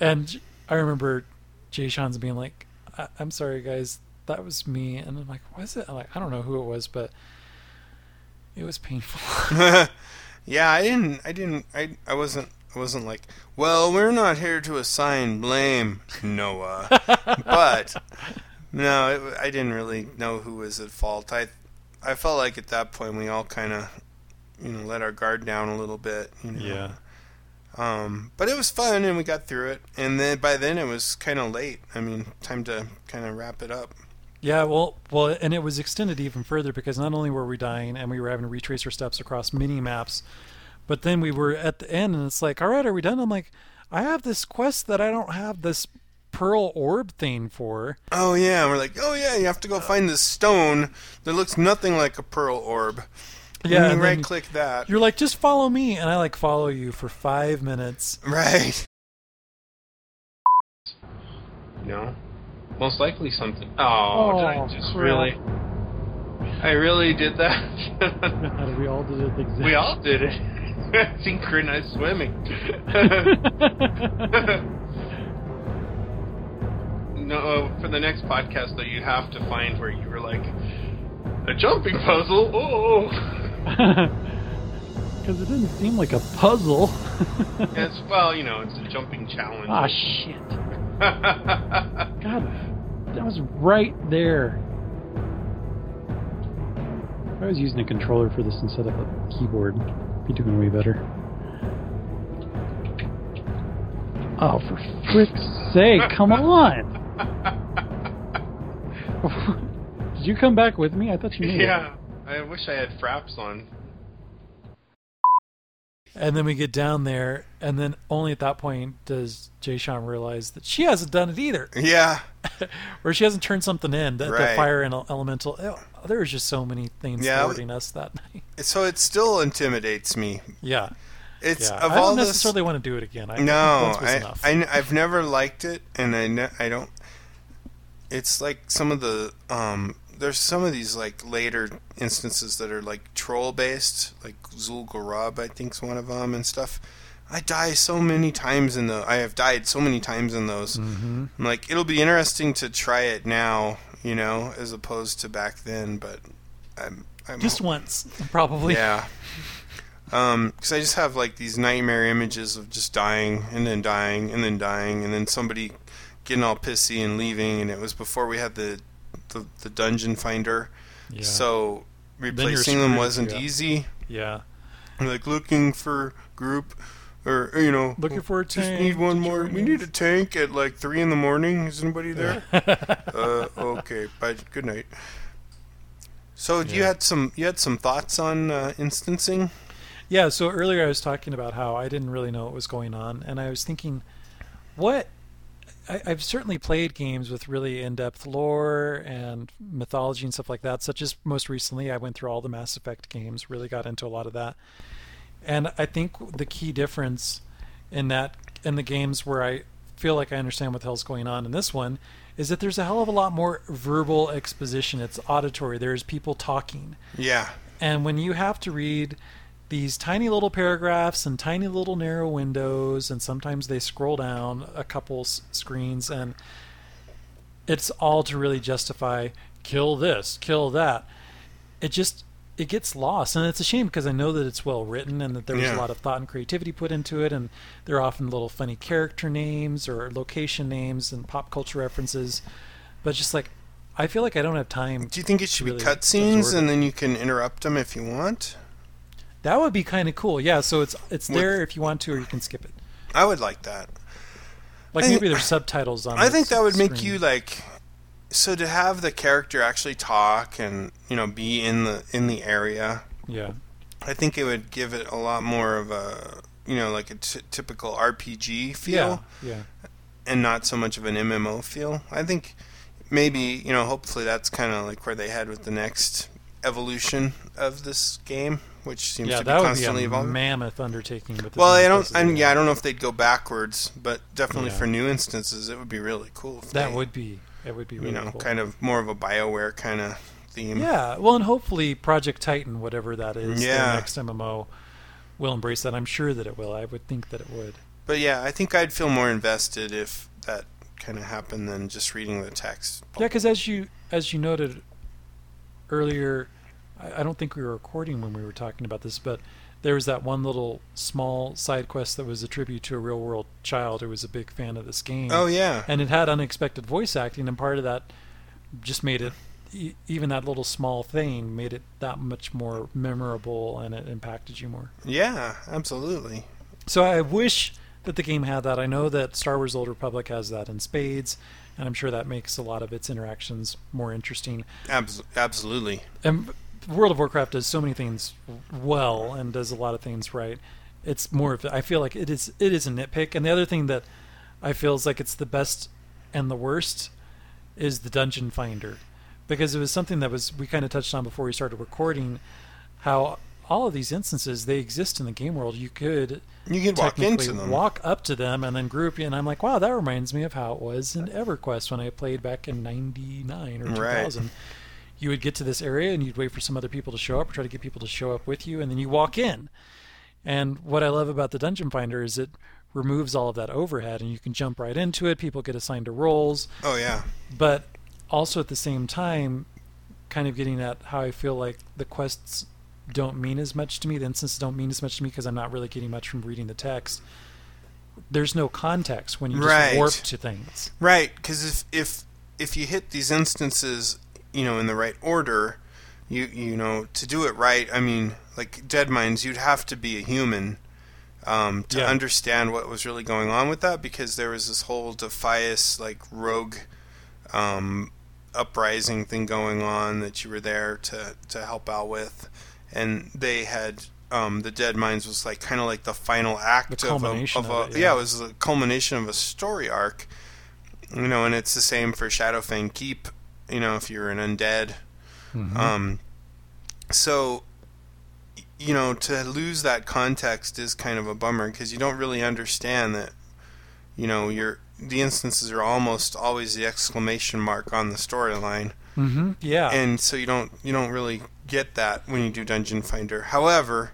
And I remember Jay Sean's being like, I- "I'm sorry, guys, that was me," and I'm like, "Was it?" I'm like, I don't know who it was, but it was painful. yeah, I didn't. I didn't. I. I wasn't. I wasn't like. Well, we're not here to assign blame, Noah. but no, it, I didn't really know who was at fault. I. I felt like at that point we all kind of, you know, let our guard down a little bit. You know? Yeah. Um, but it was fun, and we got through it. And then by then it was kind of late. I mean, time to kind of wrap it up. Yeah, well, well, and it was extended even further because not only were we dying and we were having to retrace our steps across mini maps, but then we were at the end and it's like, all right, are we done? I'm like, I have this quest that I don't have this pearl orb thing for. Oh yeah, we're like, oh yeah, you have to go find this stone that looks nothing like a pearl orb. Yeah, and and you then right click that. You're like, just follow me, and I like follow you for five minutes. Right. No. Most likely something. Oh, did I Oh, just crap. really? I really did that. We all did it exactly? we all did it. Synchronized swimming. no, uh, for the next podcast though, you have to find where you were like a jumping puzzle. Oh, Because it didn't seem like a puzzle. it's well, you know, it's a jumping challenge. Ah shit. God, that was right there. If I was using a controller for this instead of a keyboard, I'd be doing way better. Oh, for frick's sake, come on! Did you come back with me? I thought you made it. Yeah, I wish I had fraps on. And then we get down there, and then only at that point does Jay Sean realize that she hasn't done it either, Yeah. or she hasn't turned something in. The, the fire and elemental. oh, there was just so many things Yeah. thwarting us that night. So it still intimidates me. Yeah, It's yeah. of I all don't this. necessarily want to do it again. I, No, once was I, enough. I, have never liked it, and I, ne- I don't. It's like some of the um. There's some of these like later instances that are like troll based, like Zul'Gurub, I think's one of them, and stuff. I die so many times in the. I have died so many times in those. hmm I'm like, it'll be interesting to try it now, you know, as opposed to back then. But I'm, I'm Just once, probably. yeah. Um, because I just have like these nightmare images of just dying and then dying and then dying and then somebody getting all pissy and leaving, and it was before we had the the, the dungeon finder, Yeah. so replacing them wasn't yeah. easy. yeah. Like looking for group, or you know, Looking for a just tank need one more. We need a tank at like three in the morning. Is anybody there? uh, okay. Bye. Good night. So you had some you had some thoughts on uh, instancing? Yeah, so earlier I was talking about how I didn't really know what was going on, and I was thinking, what? I, I've certainly played games with really in-depth lore and mythology and stuff like that. Such as most recently, I went through all the Mass Effect games, really got into a lot of that, and I think the key difference in that in the games where I feel like I understand what the hell's going on in this one is that there's a hell of a lot more verbal exposition. It's auditory. There's people talking. Yeah. And when you have to read these tiny little paragraphs and tiny little narrow windows, and sometimes they scroll down a couple s- screens, and it's all to really justify kill this, kill that. It just it gets lost, and it's a shame because I know that it's well written and that there was Yeah. a lot of thought and creativity put into it, and there are often little funny character names or location names and pop culture references. But just like I feel like I don't have time. Do you think it should Really be cutscenes and then you can interrupt them if you want? That would be kind of cool. Yeah, so it's it's With- there if you want to, or you can skip it. I would like that. Like I maybe think- there's subtitles on. I think that would make you like so to have the character actually talk and you know be in the in the area. Yeah, I think it would give it a lot more of a you know, like a t- typical RPG feel, Yeah, yeah. and not so much of an MMO feel. I think maybe you know, hopefully that's kind of like where they head with the next evolution of this game, which seems yeah, to be that would be constantly a evolving. mammoth undertaking. But Well, I don't. I mean, yeah, I don't know if they'd go backwards, but definitely Yeah. for new instances, it would be really cool. If that they, would be it would be really you know, cool. kind of more of a Bioware kind of theme. Yeah, well, and hopefully Project Titan, whatever that is, Yeah. next MMO, will embrace that. I'm sure that it will. I would think that it would. But yeah, I think I'd feel more invested if that kind of happened than just reading the text. Yeah, because as you as you noted earlier, I, I don't think we were recording when we were talking about this, but there was that one little small side quest that was a tribute to a real world child who was a big fan of this game. Oh yeah, and it had unexpected voice acting, and part of that just made it. e- Even that little small thing made it that much more memorable, and it impacted you more. yeah, absolutely. So I wish that the game had that. I know that Star Wars: Old Republic has that in spades, and I'm sure that makes a lot of its interactions more interesting. Abs- absolutely. And World of Warcraft does so many things well and does a lot of things right. It's more of I feel like it is it is a nitpick. And the other thing that I feel is like it's the best and the worst is the dungeon finder because it was something that was we kind of touched on before we started recording how all of these instances they exist in the game world. You could You can walk technically into them. walk up to them and then group you. And I'm like, wow, that reminds me of how it was in EverQuest when I played back in '99 or Right. 2000. You would get to this area and you'd wait for some other people to show up, or try to get people to show up with you, and then you walk in. And what I love about the Dungeon Finder is it removes all of that overhead, and you can jump right into it. People get assigned to roles, Oh yeah, but also at the same time, kind of getting at how I feel like the quests don't mean as much to me. The instances don't mean as much to me because I'm not really getting much from reading the text. There's no context when you just Right. warp to things. right. Because if if if you hit these instances, you know, in the right order, you you know, to do it right. I mean, like Deadmines, you'd have to be a human. Um, to Yeah. understand what was really going on with that, because there was this whole Defias like rogue um, uprising thing going on that you were there to to help out with, and they had um, the Deadmines was like kind of like the final act The of a, of a it, yeah. yeah. it was the culmination of a story arc, you know, and it's the same for Shadowfang Keep, you know, if you're an undead, Mm-hmm. um, so you know to lose that context is kind of a bummer because you don't really understand that you know your the instances are almost always the exclamation mark on the storyline Mm-hmm. Yeah. and so you don't you don't really get that when you do Dungeon Finder. However,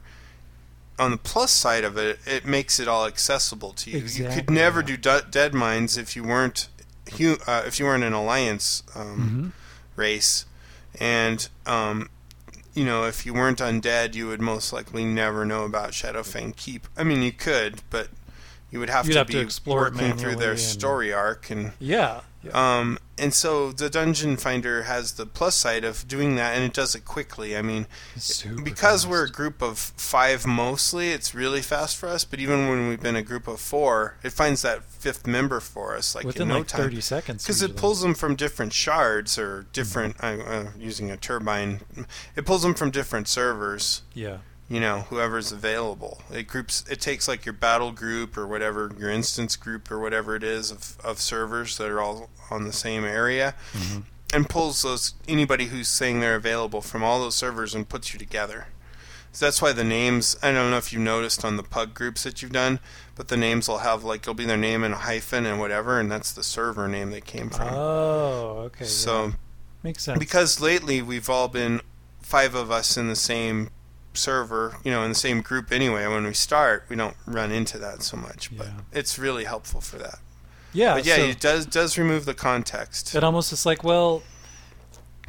on the plus side of it, it makes it all accessible to you. You could never do Deadmines if you weren't uh, if you weren't an Alliance um, Mhm. race, and um, you know if you weren't undead, you would most likely never know about Shadowfang Keep. I mean, you could, but you would have You'd to have be to explore working through their and- story arc and yeah. Yeah. um, and so the Dungeon Finder has the plus side of doing that, and it does it quickly. I mean, Super because fast. we're a group of five mostly, it's really fast for us. But even when we've been a group of four, it finds that fifth member for us like within in no like time. 30 seconds. Because it pulls them from different shards or different. Mm-hmm. Uh, uh, using a turbine, it pulls them from different servers Yeah. You know whoever's available it groups it takes like your battle group or whatever your instance group or whatever it is of, of servers that are all on the same area mm-hmm. and pulls those anybody who's saying they're available from all those servers and puts you together so that's why the names i don't know if you noticed on the pug groups that you've done but the names will have like it'll be their name and a hyphen and whatever and that's the server name they came from Oh, okay. yeah. so makes sense. because lately we've all been five of us in the same server, you know, in the same group anyway. When we start, we don't run into that so much, but Yeah. it's really helpful for that. yeah, but yeah, so it does does remove the context. it almost is like, well,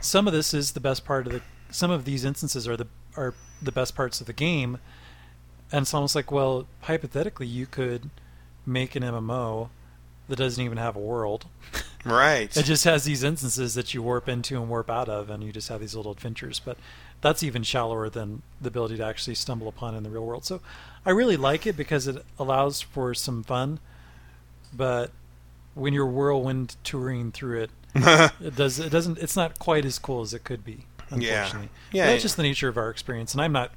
some of this is the best part of the. Some of these instances are the are the best parts of the game, and it's almost like, well, hypothetically, you could make an MMO that doesn't even have a world. right. It just has these instances that you warp into and warp out of, and you just have these little adventures. But that's even shallower than the ability to actually stumble upon in the real world. So I really like it because it allows for some fun. But when you're whirlwind touring through it, it does it doesn't it's not quite as cool as it could be. Yeah. Unfortunately, Yeah, But that's yeah. just the nature of our experience, and I'm not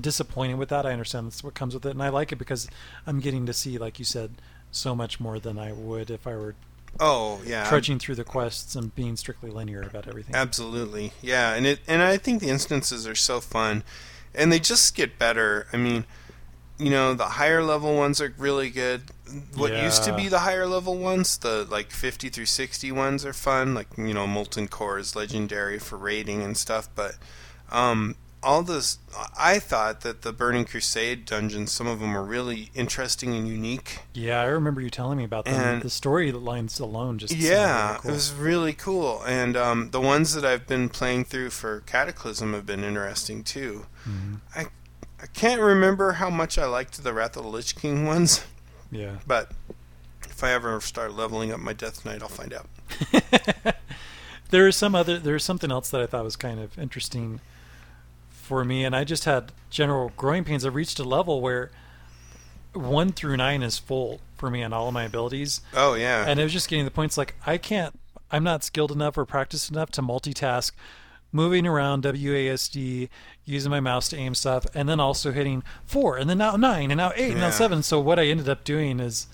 disappointed with that. I understand that's what comes with it, and I like it because I'm getting to see, like you said, so much more than I would if I were Oh yeah, trudging through the quests and being strictly linear about everything. Absolutely, yeah, and it and I think the instances are so fun, and they just get better. I mean, you know, the higher level ones are really good. What used to be the higher level ones, the like 50 through 60 ones are fun. Like you know, Molten Core is legendary for raiding and stuff, but um, all this, I thought that the Burning Crusade dungeons, some of them were really interesting and unique. Yeah, I remember you telling me about them. And- the storylines alone just Yeah, really cool. it was really cool. And um, the ones that I've been playing through for Cataclysm have been interesting too. Mhm. I I can't remember how much I liked the Wrath of the Lich King ones, yeah. but if I ever start leveling up my Death Knight, I'll find out. there is some other there's something else that I thought was kind of interesting for me, and I just had general growing pains. I reached a level where one through nine is full for me on all of my abilities, Oh yeah, and it was just getting the points like I can't, I'm not skilled enough or practiced enough to multitask, moving around WASD, using my mouse to aim stuff, and then also hitting four, and then now nine, and now eight, and now seven. So what I ended up doing is,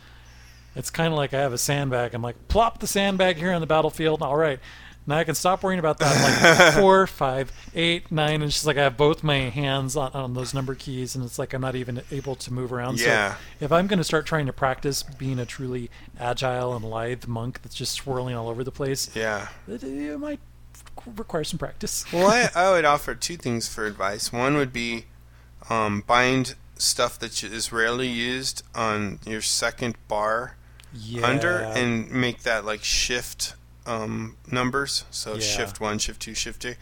it's kind of like I have a sandbag. I'm like, plop the sandbag here on the battlefield. All right. Now I can stop worrying about that. Like four, five, eight, nine, and just like I have both my hands on, on those number keys, and it's like I'm not even able to move around. Yeah. So if I'm going to start trying to practice being a truly agile and lithe monk that's just swirling all over the place, yeah. it, it might require some practice. Well, I, I would offer two things for advice. One would be um, bind stuff that is rarely used on your second bar yeah. under and make that like shift um, numbers. So Yeah. shift one, shift two, shift three.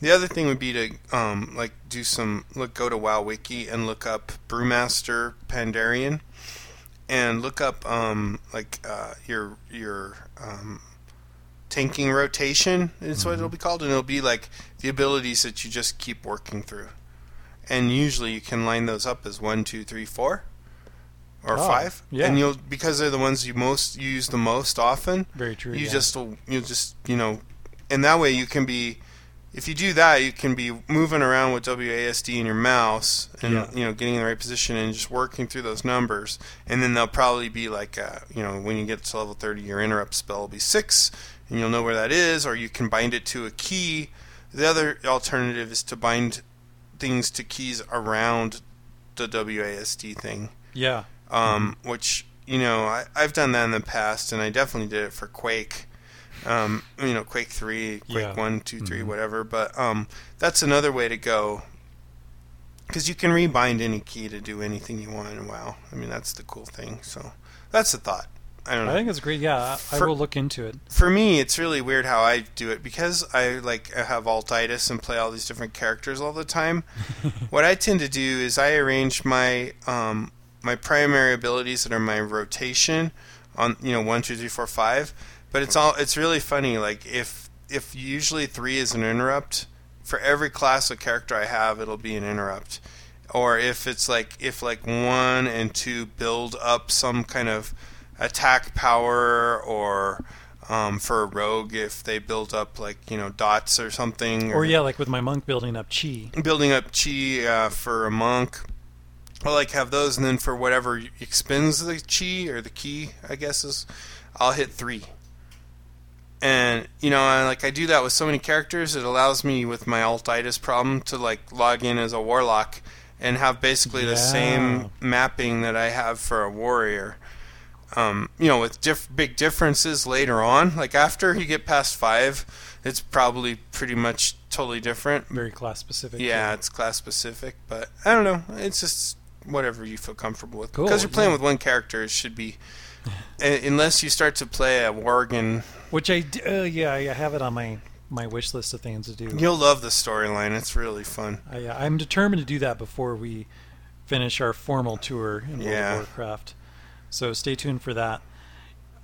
The other thing would be to um, like do some look go to WoW Wiki and look up Brewmaster Pandaren and look up um, like uh, your your um, tanking rotation is what it'll be called and it'll be like the abilities that you just keep working through and usually you can line those up as one two three four or Oh, five yeah. and you'll because they're the ones you most you use the most often Very true. you yeah. just you just you know and that way you can be if you do that you can be moving around with WASD in your mouse and Yeah. you know getting in the right position and just working through those numbers and then they'll probably be like uh, you know when you get to level 30 your interrupt spell will be 6 and you'll know where that is or you can bind it to a key the other alternative is to bind things to keys around the WASD thing yeah. Um, which you know I, I've done that in the past, and I definitely did it for Quake. Um, you know, Quake three, Quake Yeah. one, two, three, Mhm. whatever. But um, that's another way to go because you can rebind any key to do anything you want in WoW. I mean, that's the cool thing. So that's the thought. I don't know. I think it's great. Yeah, I, I will look into it. for me, it's really weird how I do it because I like I have altitis and play all these different characters all the time. what I tend to do is I arrange my um, my primary abilities that are my rotation on you know one two three four five. But it's all it's really funny. Like if if usually three is an interrupt for every class of character I have, it'll be an interrupt. Or if it's like if like one and two build up some kind of attack power or um, for a rogue if they build up like you know dots or something Or yeah, like with my monk building up chi. building up chi uh, for a monk I'll like have those and then for whatever expends the chi or the key I guess is I'll hit three and you know I, like I do that with so many characters it allows me with my altitis problem to like log in as a warlock and have basically the same mapping that I have for a warrior um, you know, with diff- big differences later on. Like after you get past five, it's probably pretty much totally different. Very class specific. Yeah, it's class specific, but I don't know. It's just whatever you feel comfortable with. Cool, Because you're playing yeah. with one character, it should be. unless you start to play a Worgen, Which I uh, yeah, I have it on my my wish list of things to do. you'll love the storyline. It's really fun. I, uh, I'm determined to do that before we finish our formal tour in World Yeah. of Warcraft. So stay tuned for that.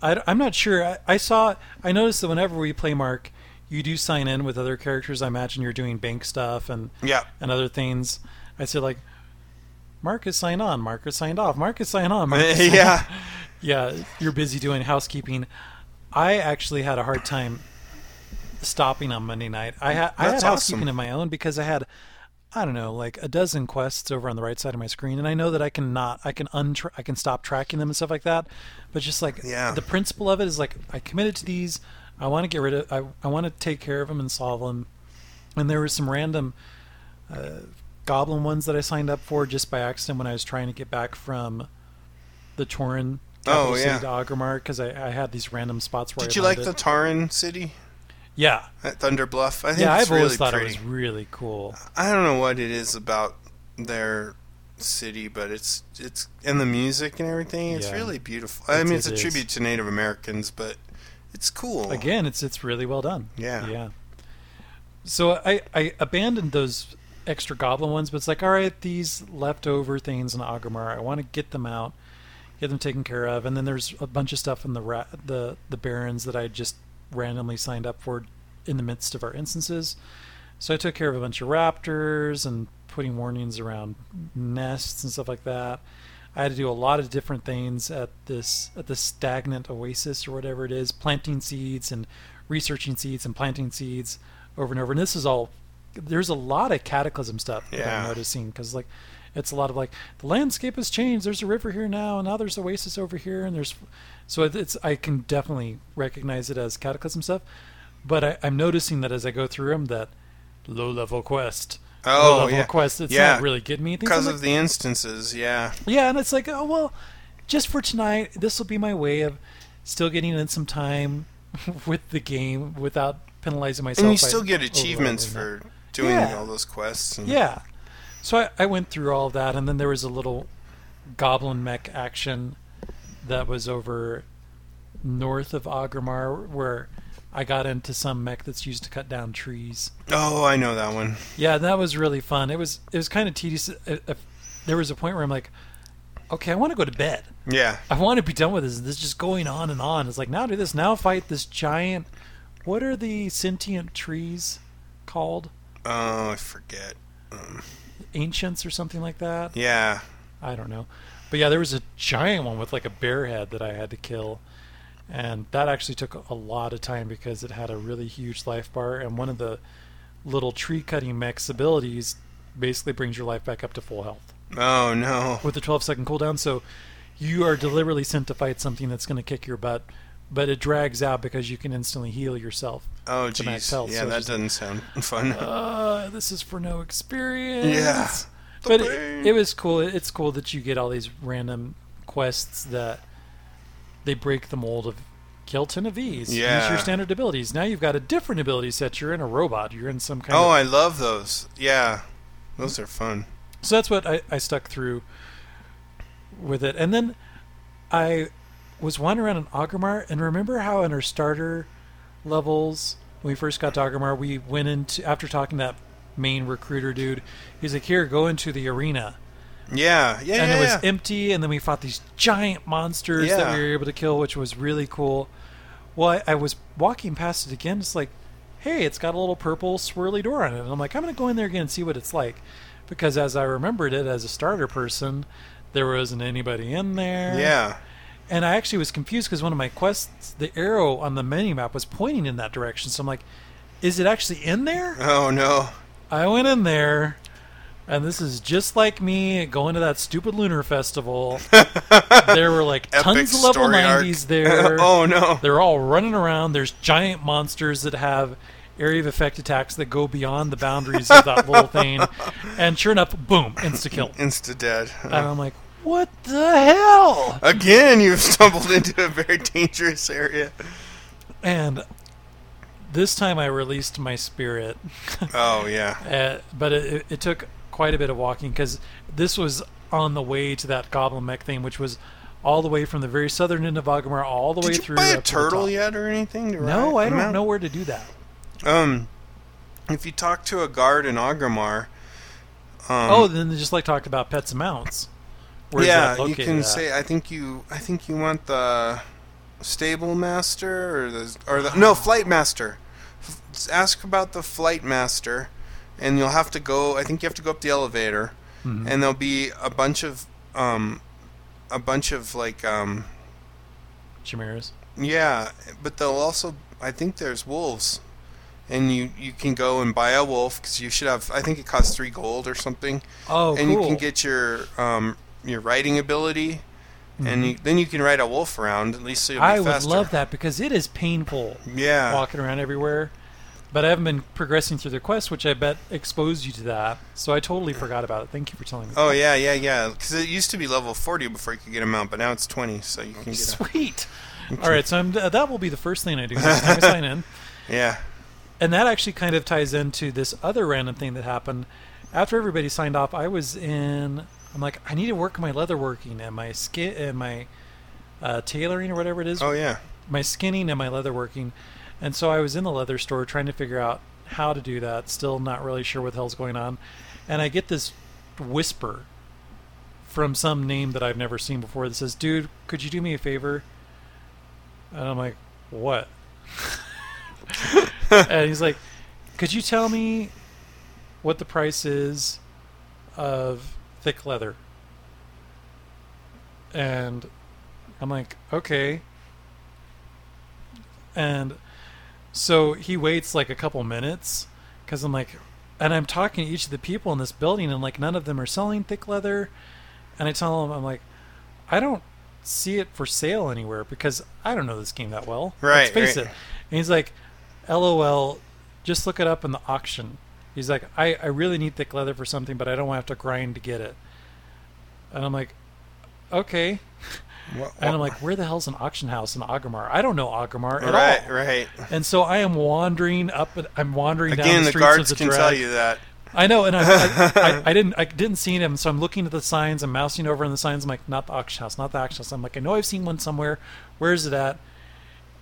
I, am not sure. I, I saw. I noticed that whenever we play Mark, you do sign in with other characters. I imagine you're doing bank stuff and Yeah. and other things. I said like, Mark is signed on. Mark is signed off. Mark is signed on. Mark signed yeah. yeah, you're busy doing housekeeping. I actually had a hard time stopping on Monday night. I had I had That's housekeeping of my own because I had I don't know, like a dozen quests over on the right side of my screen, and I know that I can not, I can untra- I can stop tracking them and stuff like that. But just like Yeah. the principle of it is like I committed to these. I want to get rid of. I I want to take care of them and solve them. And there was some random uh, goblin ones that I signed up for just by accident when I was trying to get back from the Tauren oh, capital Oh, city yeah. to Orgrimmar because I, I had these random spots where Did I you like the landed. Tauren city yeah at Thunder Bluff? I think yeah I've really always thought pretty. it was really cool I don't know what it is about their city, but it's it's and the music and everything. It's Yeah. really beautiful. I It- mean, it's it a is. tribute to Native Americans, but it's cool. again it's it's really well done Yeah. yeah so I I abandoned those extra goblin ones but it's like all right these leftover things in Orgrimmar I want to get them out get them taken care of. And then there's a bunch of stuff in the ra- the the Barrens that I just randomly signed up for in the midst of our instances. So I took care of a bunch of raptors and putting warnings around nests and stuff like that. I had to do a lot of different things at this at this stagnant oasis or whatever it is, planting seeds and researching seeds and planting seeds over and over. And this is all there's a lot of cataclysm stuff that Yeah. I'm noticing because like it's a lot of like the landscape has changed. There's a river here now, and now there's oasis over here, and there's so it's I can definitely recognize it as cataclysm stuff. But I, I'm noticing that as I go through them, that low level quest, oh, low Oh level yeah, quest, it's yeah. not really getting me. Because I'm of the instances. Yeah, yeah, and it's like, oh well, just for tonight, this will be my way of still getting in some time with the game without penalizing myself. and you still get achievements for doing Yeah. all those quests. And. Yeah, so I, I went through all that, and then there was a little goblin mech action that was over north of Orgrimmar, where I got into some mech that's used to cut down trees. Oh, I know that one. Yeah, that was really fun. It was it was kind of tedious. There was a point where I'm like, okay, I want to go to bed. Yeah. I want to be done with this. This is just going on and on. It's like now do this, now fight this giant. What are the sentient trees called? Oh, I forget. Um, Ancients or something like that. yeah. I don't know. But yeah, there was a giant one with like a bear head that I had to kill. And that actually took a lot of time because it had a really huge life bar. And one of the little tree cutting mech's abilities basically brings your life back up to full health Oh no. with a 12 second cooldown. So you are deliberately sent to fight something that's going to kick your butt, but it drags out because you can instantly heal yourself. Oh jeez. health, Yeah, so that doesn't sound fun. Uh, this is for no experience. Yeah. The But it, it was cool. It's cool that you get all these random quests that they break the mold of Kelton of Ease. Use your standard abilities. Now you've got a different ability set. You're in a robot. You're in some kind oh, of. Oh, I love those. Yeah. Those are fun. So that's what I, I stuck through with it. And then I was wandering around in Orgrimmar, and remember how in our starter levels, when we first got to Orgrimmar, we went into, after talking to that main recruiter dude, he's like, here, go into the arena. Yeah. Yeah. and yeah, it was yeah. empty, and then we fought these giant monsters that we were able to kill, which was really cool. Well, I, I was walking past it again, it's like, hey, it's got a little purple swirly door on it. And I'm like, I'm going to go in there again and see what it's like. Because as I remembered it as a starter person, there wasn't anybody in there. Yeah. And I actually was confused because one of my quests, the arrow on the mini map was pointing in that direction. So I'm like, is it actually in there? Oh no. I went in there, and this is just like me going to that stupid lunar festival. there were like tons of level 90s there. oh no. They're all running around. There's giant monsters that have area of effect attacks that go beyond the boundaries of that little thing. And sure enough, boom, insta kill. Insta dead. And I'm like, what the hell? Again, you've stumbled into a very dangerous area. And this time I released my spirit. Oh yeah. Uh, but it, it, took quite a bit of walking because this was on the way to that goblin mech thing, which was all the way from the very southern end of Orgrimmar all the way Did you through. buy a the turtle yet or anything? To No, I don't out? know where to do that. Um, if you talk to a guard in Orgrimmar, um, oh, then they just like talked about pets and mounts. Where's yeah, you can at? say. I think you. I think you want the stable master or the or the no flight master. F- ask about the flight master, and you'll have to go. I think you have to go up the elevator, Mhm. and there'll be a bunch of um, a bunch of like um, chimeras. yeah, but they'll also. I think there's wolves and you you can go and buy a wolf because you should have. I think it costs three gold or something, Oh, and cool. you can get your um your riding ability, and you, then you can ride a wolf around. At least so you'll be Mm-hmm. I would love that because it is painful Yeah. walking around everywhere. But I haven't been progressing through the quest, which I bet exposed you to that. So I totally forgot about it. Thank you for telling me. Oh yeah, yeah, yeah. Because it used to be level forty before you could get a mount, but now it's twenty, so you can get a Sweet. All right, so I'm, uh, that will be the first thing I do next time I sign in. yeah. And that actually kind of ties into this other random thing that happened. After everybody signed off, I was in. I'm like, I need to work on my leather working and my skin and my uh, tailoring or whatever it is. Oh yeah. my skinning and my leather working. And so I was in the leather store trying to figure out how to do that, still not really sure what the hell's going on. And I get this whisper from some name that I've never seen before that says, Dude, could you do me a favor? And I'm like, What? and he's like, Could you tell me what the price is of thick leather? And I'm like, Okay. And so he waits like a couple minutes because I'm like, and I'm talking to each of the people in this building, and like none of them are selling thick leather. And I tell him, I'm like, I don't see it for sale anywhere because I don't know this game that well. Right. Let's face right. it. And he's like, LOL, just look it up in the auction. He's like, I, I really need thick leather for something, but I don't want to have to grind to get it. And I'm like, okay. Wha- And I'm like, where the hell's an auction house in Orgrimmar? I don't know Orgrimmar at right, all. right. Right, And so I am wandering up. I'm wandering down Again, the the streets guards of the can drag. tell you that. I know, and I, I, I, I didn't. I didn't see him, so I'm looking at the signs. I'm mousing over on the signs. I'm like, not the auction house, not the auction house. I'm like, I know I've seen one somewhere. Where is it at?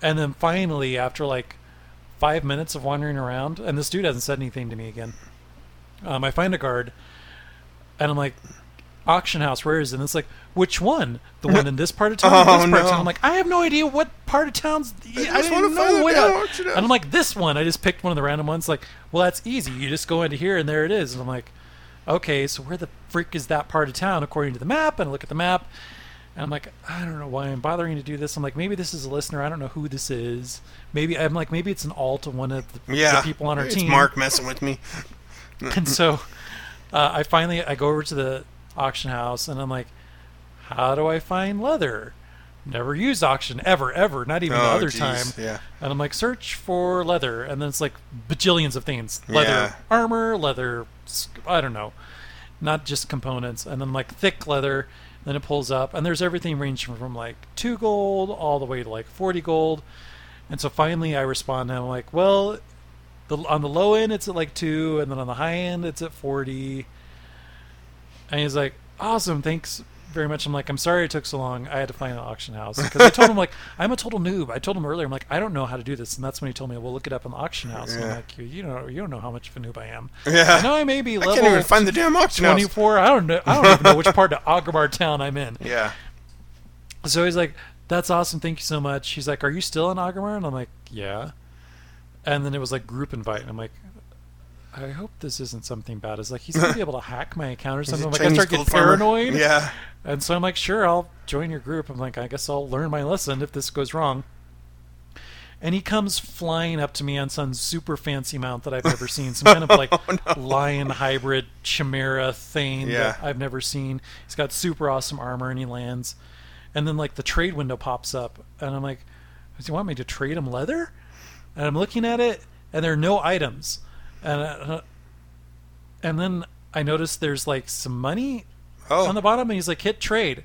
And then finally, after like five minutes of wandering around, and this dude hasn't said anything to me again. Um, I find a guard, and I'm like, auction house, where is it? And it's like, which one? The one in this part of town? Oh, this part of town? I'm like, I have no idea what part of town's. I, just didn't wanna know find the what. damn a- auction house. And I'm like, this one. I just picked one of the random ones. Like, well, that's easy. You just go into here, and there it is. And I'm like, okay, so where the freak is that part of town according to the map? And I look at the map, and I'm like, I don't know why I'm bothering to do this. I'm like, maybe this is a listener. I don't know who this is. Maybe I'm like, maybe it's an alt to one of the, Yeah. the people on our it's team. Mark messing with me. And so uh, I finally I go over to the auction house and I'm like, how do I find leather? Never used auction ever, ever, not even the Oh, other geez, time. Yeah. And I'm like, search for leather, and then it's like bajillions of things: leather Yeah. armor, leather, I don't know, not just components. And then like thick leather. Then it pulls up, and there's everything ranging from like two gold all the way to like forty gold. And so finally, I respond, and I'm like, well, the, on the low end it's at like two, and then on the high end it's at forty. And he's like, awesome, thanks very much. I'm like, I'm sorry it took so long. I had to find an auction house because I told him like I'm a total noob. I told him earlier, I'm like, I don't know how to do this, and that's when he told me, well, look it up in the auction house. And I'm like, you, you know, you don't know how much of a noob I am. Yeah. I know I may be I level can't even find the damn auction house. 24. I don't know. I don't even know which part of Orgrimmar town I'm in. Yeah. So he's like, "That's awesome, thank you so much." He's like, "Are you still in Orgrimmar?" And I'm like, "Yeah." And then it was like group invite, and I'm like, "I hope this isn't something bad." It's like he's gonna be able to hack my account or something. I'm like, I start getting gold farmer? paranoid. Yeah. And so I'm like, "Sure, I'll join your group." I'm like, "I guess I'll learn my lesson if this goes wrong." And he comes flying up to me on some super fancy mount that I've never seen, some kind of like lion hybrid chimera thing Yeah. that I've never seen. He's got super awesome armor, and he lands. And then like the trade window pops up, and I'm like, "Does he want me to trade him leather?" And I'm looking at it, and there are no items, and uh, and then I noticed there's like some money Oh. on the bottom, and he's like, "Hit trade."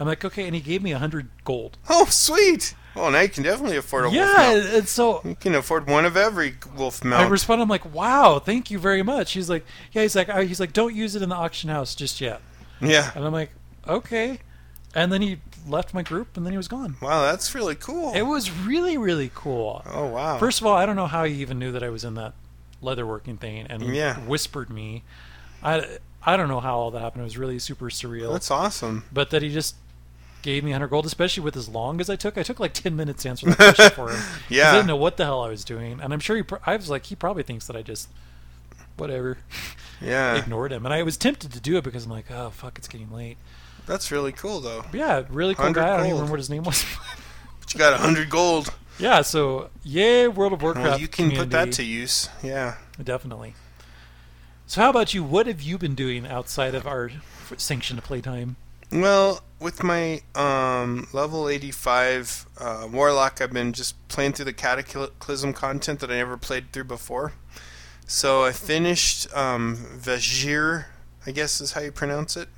I'm like, "Okay," and he gave me a hundred gold. Oh, sweet. Well, now you can definitely afford a wolf Yeah, mount. and so You can afford one of every wolf mount. I respond, I'm like, "Wow, thank you very much." He's like, "Yeah," he's like, "He's like, don't use it in the auction house just yet." yeah. And I'm like, "Okay," and then he left my group, and then he was gone. Wow, that's really cool. It was really, really cool. oh, wow. First of all, I don't know how he even knew that I was in that leatherworking thing, and Yeah. whispered me. I I don't know how all that happened. It was really super surreal. that's awesome. but that he just gave me 100 gold, especially with as long as I took. I took like 10 minutes to answer the question for him. Yeah. I didn't know what the hell I was doing, and I'm sure he. I was like, he probably thinks that I just whatever Yeah. ignored him, and I was tempted to do it because I'm like, oh fuck, it's getting late. That's really cool, though. But yeah, really cool 100 guy. I don't even remember what his name was. But you got a hundred gold. Yeah, so yay, World of Warcraft. Well, you can put that to use. Yeah. Definitely. So, how about you? What have you been doing outside of our sanctioned playtime? Well, with my um, level 85 uh, Warlock, I've been just playing through the Cataclysm content that I never played through before. So I finished um, Vashj'ir, I guess is how you pronounce it,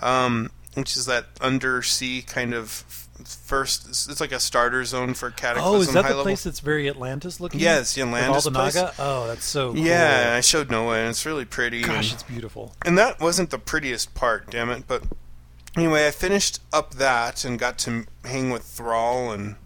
um, which is that undersea kind of first. It's like a starter zone for Cataclysm Oh, is that the level. place that's very Atlantis looking? Yeah, it's the With all Atlantis the place. Naga? Oh, that's so cool. Yeah, I showed Noah, and it's really pretty. Gosh, and- it's beautiful. and that wasn't the prettiest part, damn it. But anyway, I finished up that and got to hang with Thrall and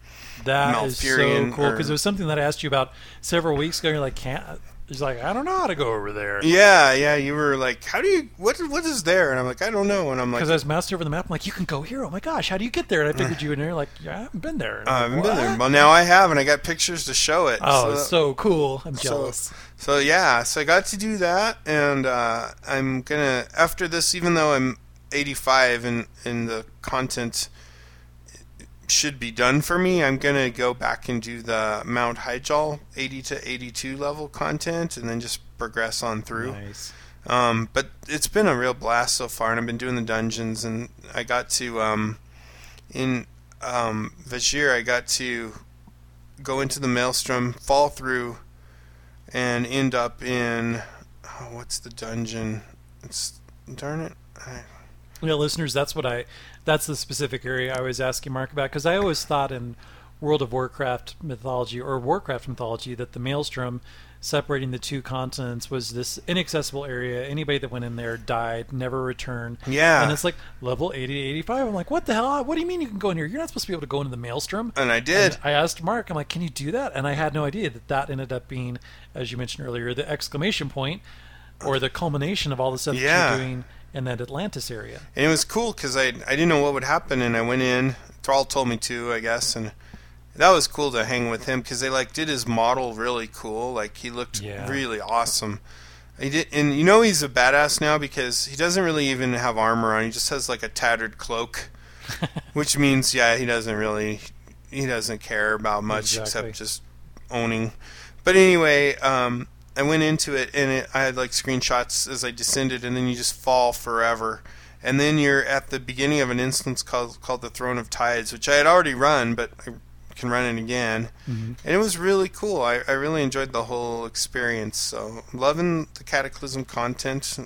That is so cool because it was something that I asked you about several weeks ago. You're like, can't. He's like, I don't know how to go over there. yeah, yeah. You were like, "How do you? What? What is there?" And I'm like, "I don't know." And I'm like, Because I was moused over the map. I'm like, you can go here. Oh my gosh, how do you get there? And I figured you in there. Like, yeah, I haven't been there. I haven't like, been there." Well, now I have, and I got pictures to show it. Oh, so, so cool. I'm jealous. So yeah, so I got to do that, and uh, I'm gonna after this, even though I'm 85 and in the content should be done for me, I'm gonna go back and do the Mount Hyjal 80 to 82 level content, and then just progress on through. Nice. Um, but it's been a real blast so far, and I've been doing the dungeons, and I got to um, in um, Vashj'ir, I got to go into the maelstrom, fall through, and end up in oh, what's the dungeon? It's darn it. I, Yeah, listeners, that's what I. That's the specific area I was asking Mark about because I always thought in World of Warcraft mythology or Warcraft mythology that the Maelstrom separating the two continents was this inaccessible area. Anybody that went in there died, never returned. Yeah. And it's like level 80 to 85. I'm like, what the hell? What do you mean you can go in here? You're not supposed to be able to go into the Maelstrom. and I did. And I asked Mark, I'm like, can you do that? And I had no idea that that ended up being, as you mentioned earlier, the exclamation point or the culmination of all the stuff that you're doing in that Atlantis area. And it was cool because I I didn't know what would happen, and I went in. Thrall told me to, I guess, and that was cool to hang with him because they like did his model really cool. Like he looked Yeah. really awesome. He did, and you know he's a badass now because he doesn't really even have armor on. He just has like a tattered cloak, which means yeah, he doesn't really he doesn't care about much Exactly. except just owning. But anyway, um, I went into it and it, I had like screenshots as I descended, and then you just fall forever. And then you're at the beginning of an instance called called the Throne of Tides, which I had already run, but I can run it again. And it was really cool. I, I really enjoyed the whole experience. So loving the Cataclysm content.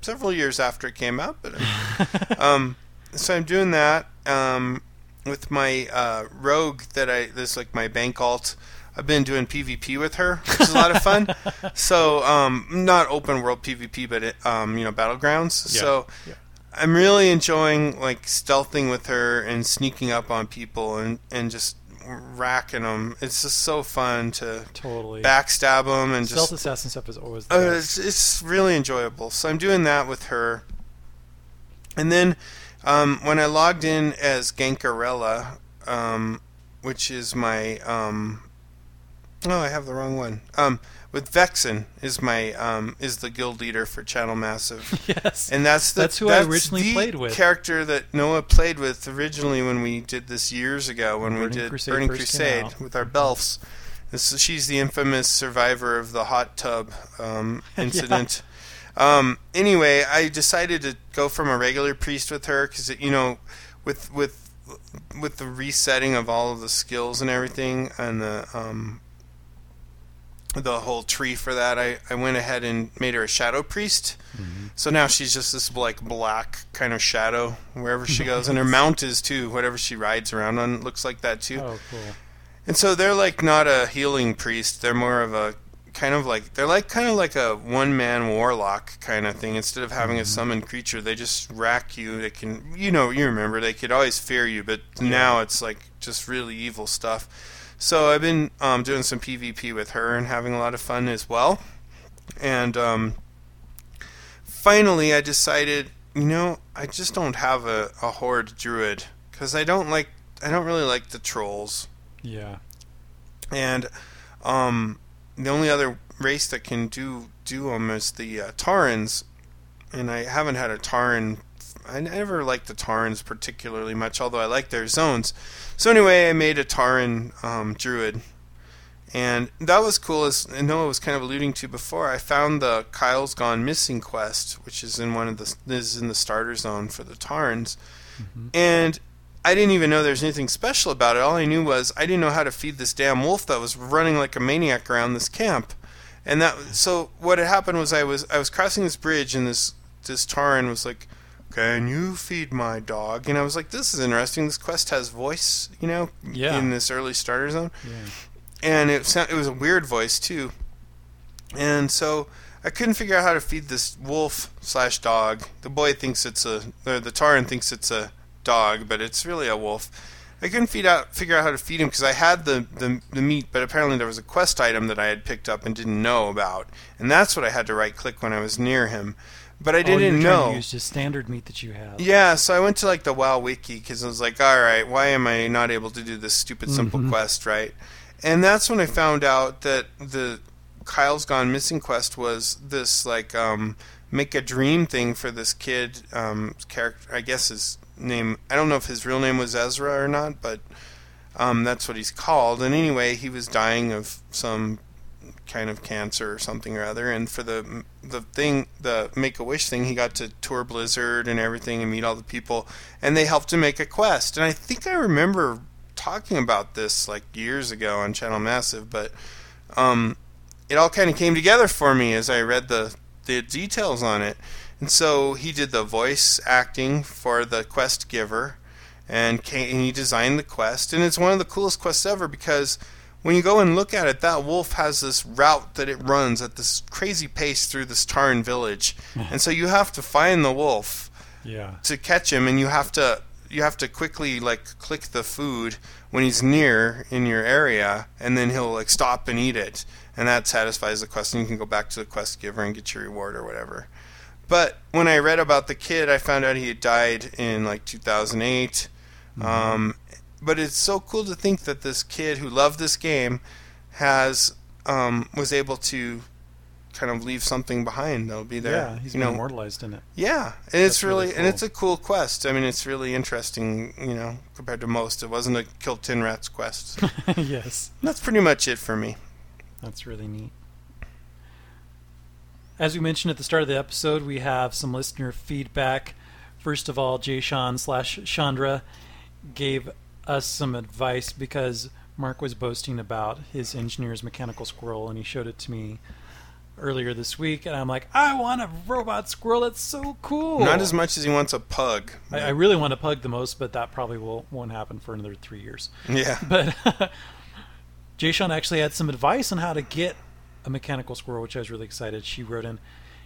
Several years after it came out, but um, so I'm doing that um, with my uh, rogue that I this like my bank alt. I've been doing PvP with her, which is a lot of fun. so um, not open world PvP, but it, um, you know battlegrounds. Yeah. So Yeah. I'm really enjoying like stealthing with her and sneaking up on people and and just racking them. It's just so fun to Totally. backstab them and just Stealth just assassin stuff is always the uh, it's, it's really enjoyable. So I'm doing that with her. And then um, when I logged in as Gankarella, um, which is my um, oh I have the wrong one. Um, with Vexen is my um, is the guild leader for Channel Massive. yes. And that's the, That's who I originally the played with. Character that Noah played with originally when we did this years ago when we Burning did Crusade Burning Crusade with our Belfs. This, she's the infamous survivor of the hot tub um, incident. um, anyway, I decided to go from a regular priest with her because you know, with with with the resetting of all of the skills and everything and the um, the whole tree for that, I, I went ahead and made her a shadow priest. Mm-hmm. So now she's just this like black kind of shadow wherever she goes, and her mount is too. Whatever she rides around on looks like that too. oh, cool. And so they're like not a healing priest. They're more of a kind of like they're like kind of like a one man warlock kind of thing. Instead of having a mm-hmm. summoned creature, they just rack you. They can you know you remember they could always fear you, but now it's like just really evil stuff. So I've been um, doing some PvP with her and having a lot of fun as well. And um, finally, I decided, you know, I just don't have a, a horde druid because I don't like I don't really like the trolls Yeah. and um, the only other race that can do do them is the uh, Taurens, and I haven't had a Tauren I never liked the Taurens particularly much, although I like their zones. So anyway, I made a Tauren um, druid, and that was cool. As Noah was kind of alluding to before, I found the Kyle's Gone Missing quest, which is in one of the is in the starter zone for the Taurens, and I didn't even know there was anything special about it. All I knew was I didn't know how to feed this damn wolf that was running like a maniac around this camp. And that so what had happened was I was I was crossing this bridge and this this Tauren was like, "Can you feed my dog?" And I was like, "This is interesting. This quest has voice, you know, Yeah. in this early starter zone." Yeah. and it sound, it was a weird voice too. And so I couldn't figure out how to feed this wolf slash dog. The boy thinks it's a, or the Tauren thinks it's a dog, but it's really a wolf. I couldn't feed out, figure out how to feed him because I had the, the the meat, but apparently there was a quest item that I had picked up and didn't know about, and that's what I had to right click when I was near him. But I oh, didn't you're know. use just standard meat that you have. Yeah, so I went to like the WoW wiki because I was like, all right, why am I not able to do this stupid simple quest, right? And that's when I found out that the Kyle's Gone Missing quest was this like um, make a dream thing for this kid. Um, character, I guess his name. I don't know if his real name was Ezra or not, but um, that's what he's called. And anyway, he was dying of some kind of cancer or something or other. And for the the thing, the Make a Wish thing, he got to tour Blizzard and everything and meet all the people, and they helped him make a quest. And I think I remember talking about this like years ago on Channel Massive, but um, it all kind of came together for me as I read the the details on it. And so he did the voice acting for the quest giver, and, came, and he designed the quest. And it's one of the coolest quests ever because when you go and look at it, that wolf has this route that it runs at this crazy pace through this Tauren village, and so you have to find the wolf Yeah. to catch him, and you have to you have to quickly like click the food when he's near in your area, and then he'll like stop and eat it, and that satisfies the quest, and you can go back to the quest giver and get your reward or whatever. But when I read about the kid, I found out he had died in like 2008. Um, but it's so cool to think that this kid who loved this game has um, was able to kind of leave something behind that'll be there. Yeah, he's you know, immortalized in it. yeah, and it's That's really really, and it's a cool quest. I mean, it's really interesting, you know, compared to most. It wasn't a kill tin rats quest. yes, That's pretty much it for me. that's really neat. As we mentioned at the start of the episode, we have some listener feedback. First of all, Jay Sean slash Chandra gave us some advice because Mark was boasting about his engineer's mechanical squirrel, and he showed it to me earlier this week, and I'm like, I want a robot squirrel. That's so cool. Not as much as he wants a pug. I, I really want a pug the most, but that probably will won't happen for another three years. yeah. But Jay Sean actually had some advice on how to get a mechanical squirrel, which I was really excited. She wrote in,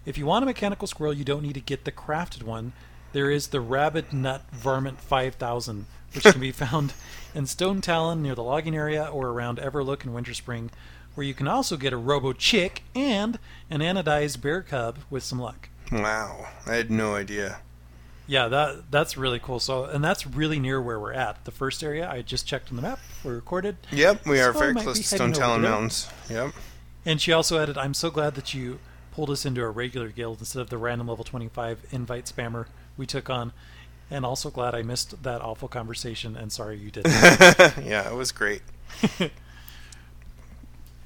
"If you want a mechanical squirrel, you don't need to get the crafted one. There is the Rabbit Nut Varmint 5000, which can be found in Stonetalon near the logging area or around Everlook and Winterspring, where you can also get a Robo Chick and an anodized bear cub with some luck." Wow, I had no idea. Yeah, that that's really cool. So, and that's really near where we're at. The first area I just checked on the map. We recorded. Yep, we are So I very close to Stonetalon. Mountains. Yep. And she also added, "I'm so glad that you pulled us into a regular guild instead of the random level 25 invite spammer we took on." And also glad I missed that awful conversation. And sorry you did. yeah, it was great.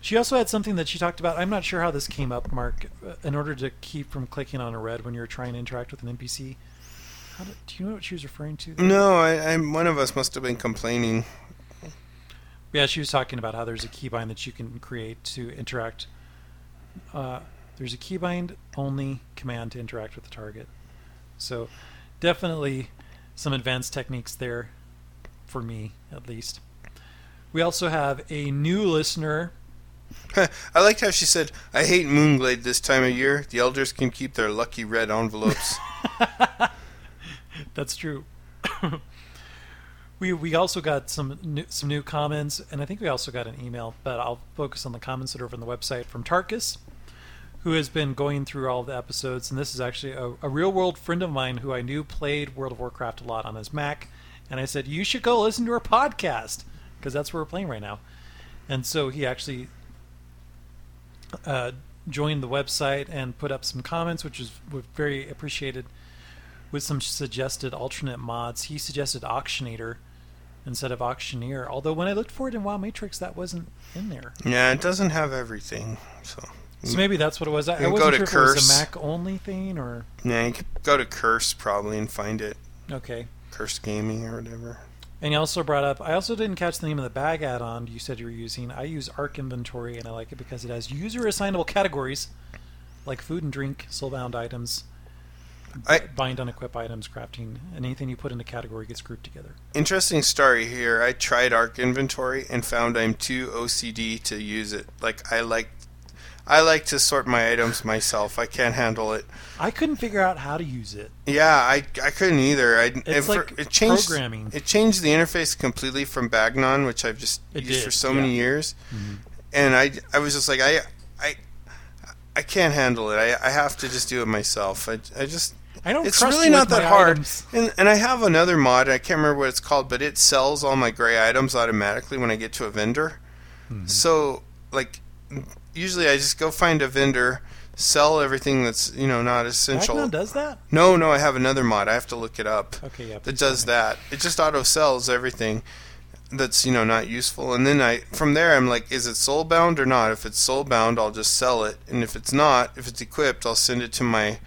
she also had something that she talked about. I'm not sure how this came up, Mark. uh, In order to keep from clicking on a red when you're trying to interact with an NPC, how did, do you know what she was referring to? there? No, I, I one of us must have been complaining. Yeah, she was talking about how there's a keybind that you can create to interact. Uh, there's a keybind only command to interact with the target. So, definitely some advanced techniques there, for me at least. We also have a new listener. I liked how she said, "I hate Moonglade this time of year. The elders can keep their lucky red envelopes." That's true. we we also got some new, some new comments, and I think we also got an email. But I'll focus on the comments that are over on the website from Tarkus, who has been going through all the episodes. And this is actually a, a real world friend of mine who I knew played World of Warcraft a lot on his Mac. And I said, you should go listen to our podcast because that's where we're playing right now. And so he actually uh, joined the website and put up some comments, which was very appreciated. with some suggested alternate mods. He suggested Auctionator instead of Auctioneer. Although when I looked for it in WoW Matrix, that wasn't in there. Yeah, it doesn't have everything. So So maybe that's what it was. I, I wasn't go sure to if it was a Mac only thing or yeah, you could go to Curse probably and find it. okay. Curse Gaming or whatever. And you also brought up. I also didn't catch the name of the bag add-on you said you were using. I use ArkInventory, and I like it because it has user-assignable categories like food and drink, soulbound items, I- bind on equip items, crafting, and anything you put in a category gets grouped together. Interesting story here. I tried ArkInventory and found I'm too OCD to use it. Like I like, I like to sort my items myself. I can't handle it. I couldn't figure out how to use it. Yeah, I, I couldn't either. I It's it, like it changed programming. It changed the interface completely from Bagnon, which I've just It used did, for so yeah. Mm-hmm. many years, and I I was just like I I I can't handle it. I I have to just do it myself. I I just I don't it's really not that hard. items. And and I have another mod. I can't remember what it's called, but it sells all my gray items automatically when I get to a vendor. Mm-hmm. So like usually I just go find a vendor, sell everything that's you know not essential. Does that? No, no, I have another mod. I have to look it up. Okay, yeah. That does that. It just auto sells everything that's you know not useful, and then I from there I'm like, is it soul bound or not? If it's soul bound, I'll just sell it, and if it's not, if it's equipped, I'll send it to my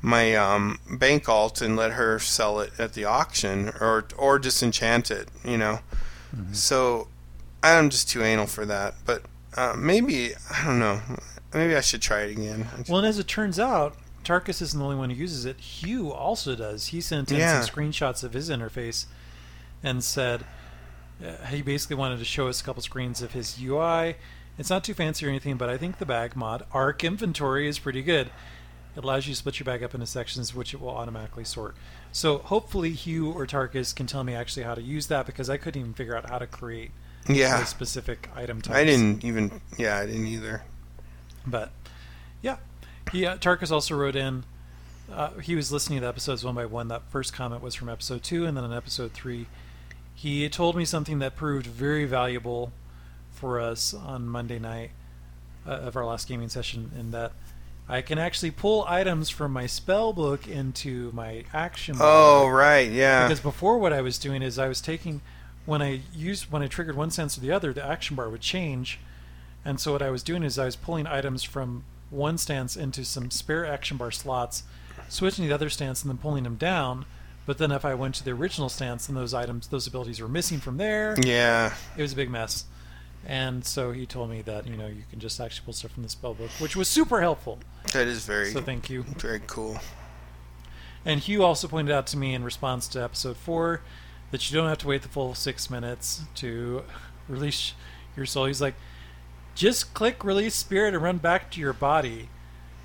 my um, bank alt and let her sell it at the auction or or disenchant it. You know, Mm-hmm. so I'm just too anal for that. But uh, maybe I don't know. Maybe I should try it again. Well, and as it turns out, Tarkus isn't the only one who uses it. Hugh also does. He sent in Yeah. some screenshots of his interface and said uh, he basically wanted to show us a couple screens of his UI. It's not too fancy or anything, but I think the bag mod, ArkInventory, is pretty good. It allows you to split your bag up into sections, which it will automatically sort. So hopefully Hugh or Tarkus can tell me actually how to use that because I couldn't even figure out how to create yeah, specific item types. I didn't even. Yeah, I didn't either. But yeah, he uh, Tarkus also wrote in. Uh, he was listening to the episodes one by one. That first comment was from episode two, and then in episode three, he told me something that proved very valuable for us on Monday night uh, of our last gaming session. In that, I can actually pull items from my spell book into my action. bar. Oh right, yeah. Because before, what I was doing is I was taking when I used when I triggered one sense or the other, the action bar would change, and so what I was doing is I was pulling items from one stance into some spare action bar slots, switching to the other stance, and then pulling them down. But then if I went to the original stance, then those items, those abilities were missing from there. yeah. It was a big mess. And so he told me that you know you can just actually pull stuff from the spell book, which was super helpful. That is very So thank you. very cool. And Hugh also pointed out to me in response to episode four that you don't have to wait the full six minutes to release your soul. He's like, just click release spirit and run back to your body,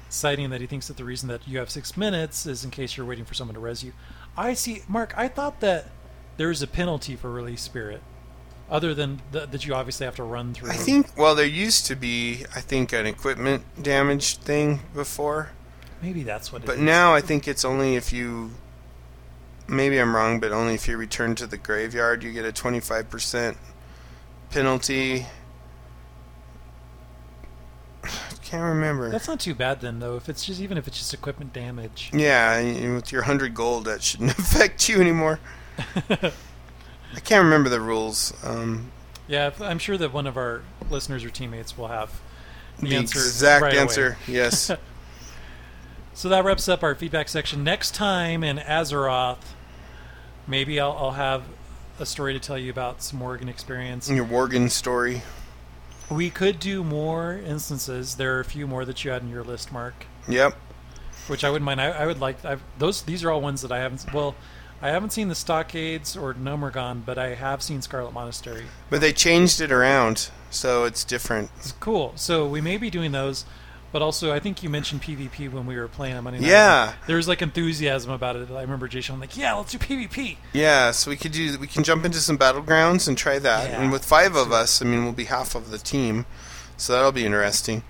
citing that he thinks that the reason that you have six minutes is in case you're waiting for someone to res you. I see, Mark. I thought that there was a penalty for release spirit, other than th- that you obviously have to run through. I think well there used to be I think an equipment damage thing before, maybe that's what. but is. now I think it's only if you maybe I'm wrong, but only if you return to the graveyard you get a 25% penalty. Can't remember. that's not too bad then, though. If it's just even if it's just equipment damage. Yeah, with your 100 gold that shouldn't affect you anymore. I can't remember the rules. Um, Yeah, I'm sure that one of our listeners or teammates will have the, the answer exact right away. answer, yes. So that wraps up our feedback section. Next time in Azeroth, maybe I'll, I'll have a story to tell you about some Worgen experience. Your Worgen story. We could do more instances. There are a few more that you had in your list, Mark, Yep. which I wouldn't mind. I, I would like. I've, those these are all ones that I haven't. Well, I haven't seen the Stockades or Gnomeregan, but I have seen Scarlet Monastery. But they changed it around, so it's different. It's cool. So we may be doing those, but also I think you mentioned PvP when we were playing on Monday night. Yeah. There was like enthusiasm about it. I remember Jason like, yeah, let's do PvP. Yeah, so we could do we can jump into some battlegrounds and try that. Yeah. And with five of us, I mean, we'll be half of the team, so that'll be interesting.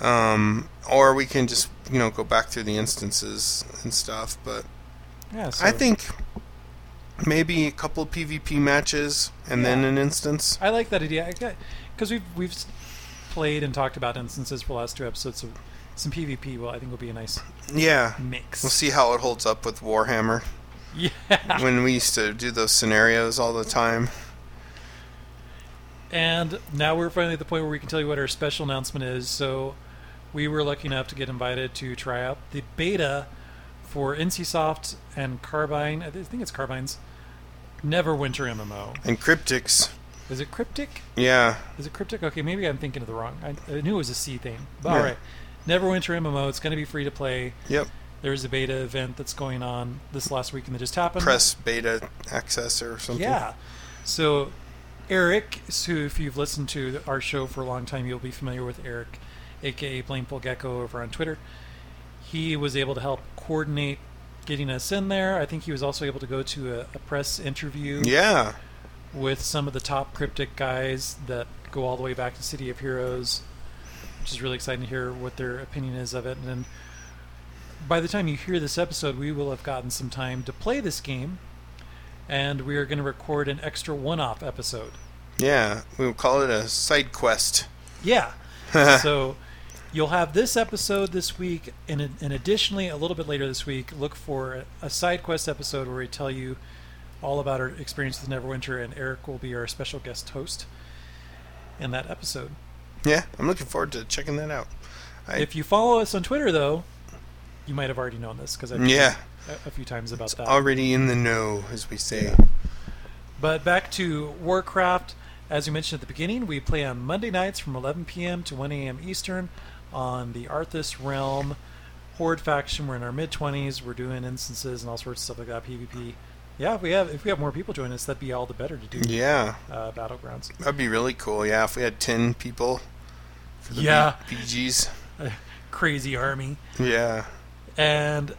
Um, or we can just you know go back through the instances and stuff. But Yeah, so I think maybe a couple PvP matches and then an instance. I like that idea because we've we've played and talked about instances for the last two episodes of some PvP. Well, I think will be a nice Yeah. mix. We'll see how it holds up with Warhammer. Yeah. When we used to do those scenarios all the time. And now we're finally at the point where we can tell you what our special announcement is. So we were lucky enough to get invited to try out the beta for NCSoft and Carbine. I think it's Carbine's Neverwinter MMO. And Cryptics. Is it Cryptic? Yeah. Is it Cryptic? Okay, maybe I'm thinking of the wrong. I, I knew it was a C thing. But Yeah. all right. Neverwinter MMO. It's going to be free to play. Yep. There's a beta event that's going on this last weekend that just happened. Press beta access or something. Yeah. So, Eric, who if you've listened to our show for a long time, you'll be familiar with Eric, aka Blameful Gecko, over on Twitter. He was able to help coordinate getting us in there. I think he was also able to go to a, a press interview Yeah. With some of the top cryptic guys that go all the way back to City of Heroes, which is really exciting to hear what their opinion is of it. And then by the time you hear this episode, we will have gotten some time to play this game, and we are going to record an extra one-off episode. Yeah. We'll call it a side quest. Yeah. so you'll have this episode this week, and, and additionally, a little bit later this week, look for a side quest episode where we tell you all about our experience with Neverwinter, and Eric will be our special guest host in that episode. Yeah. I'm looking forward to checking that out. I- If you follow us on Twitter, though, you might have already known this because I've Yeah. a, few times about that. Already in the know, as we say. But back to Warcraft. As we mentioned at the beginning, we play on Monday nights from 11 p.m. to 1 a.m. Eastern on the Arthas Realm Horde faction. We're in our mid 20s. We're doing instances and all sorts of stuff like that. PvP. Yeah, if we have if we have more people join us, that'd be all the better to do Yeah. uh, battlegrounds. That'd be really cool. Yeah. If we had 10 people for the Yeah. B- BGs. Crazy army. Yeah. And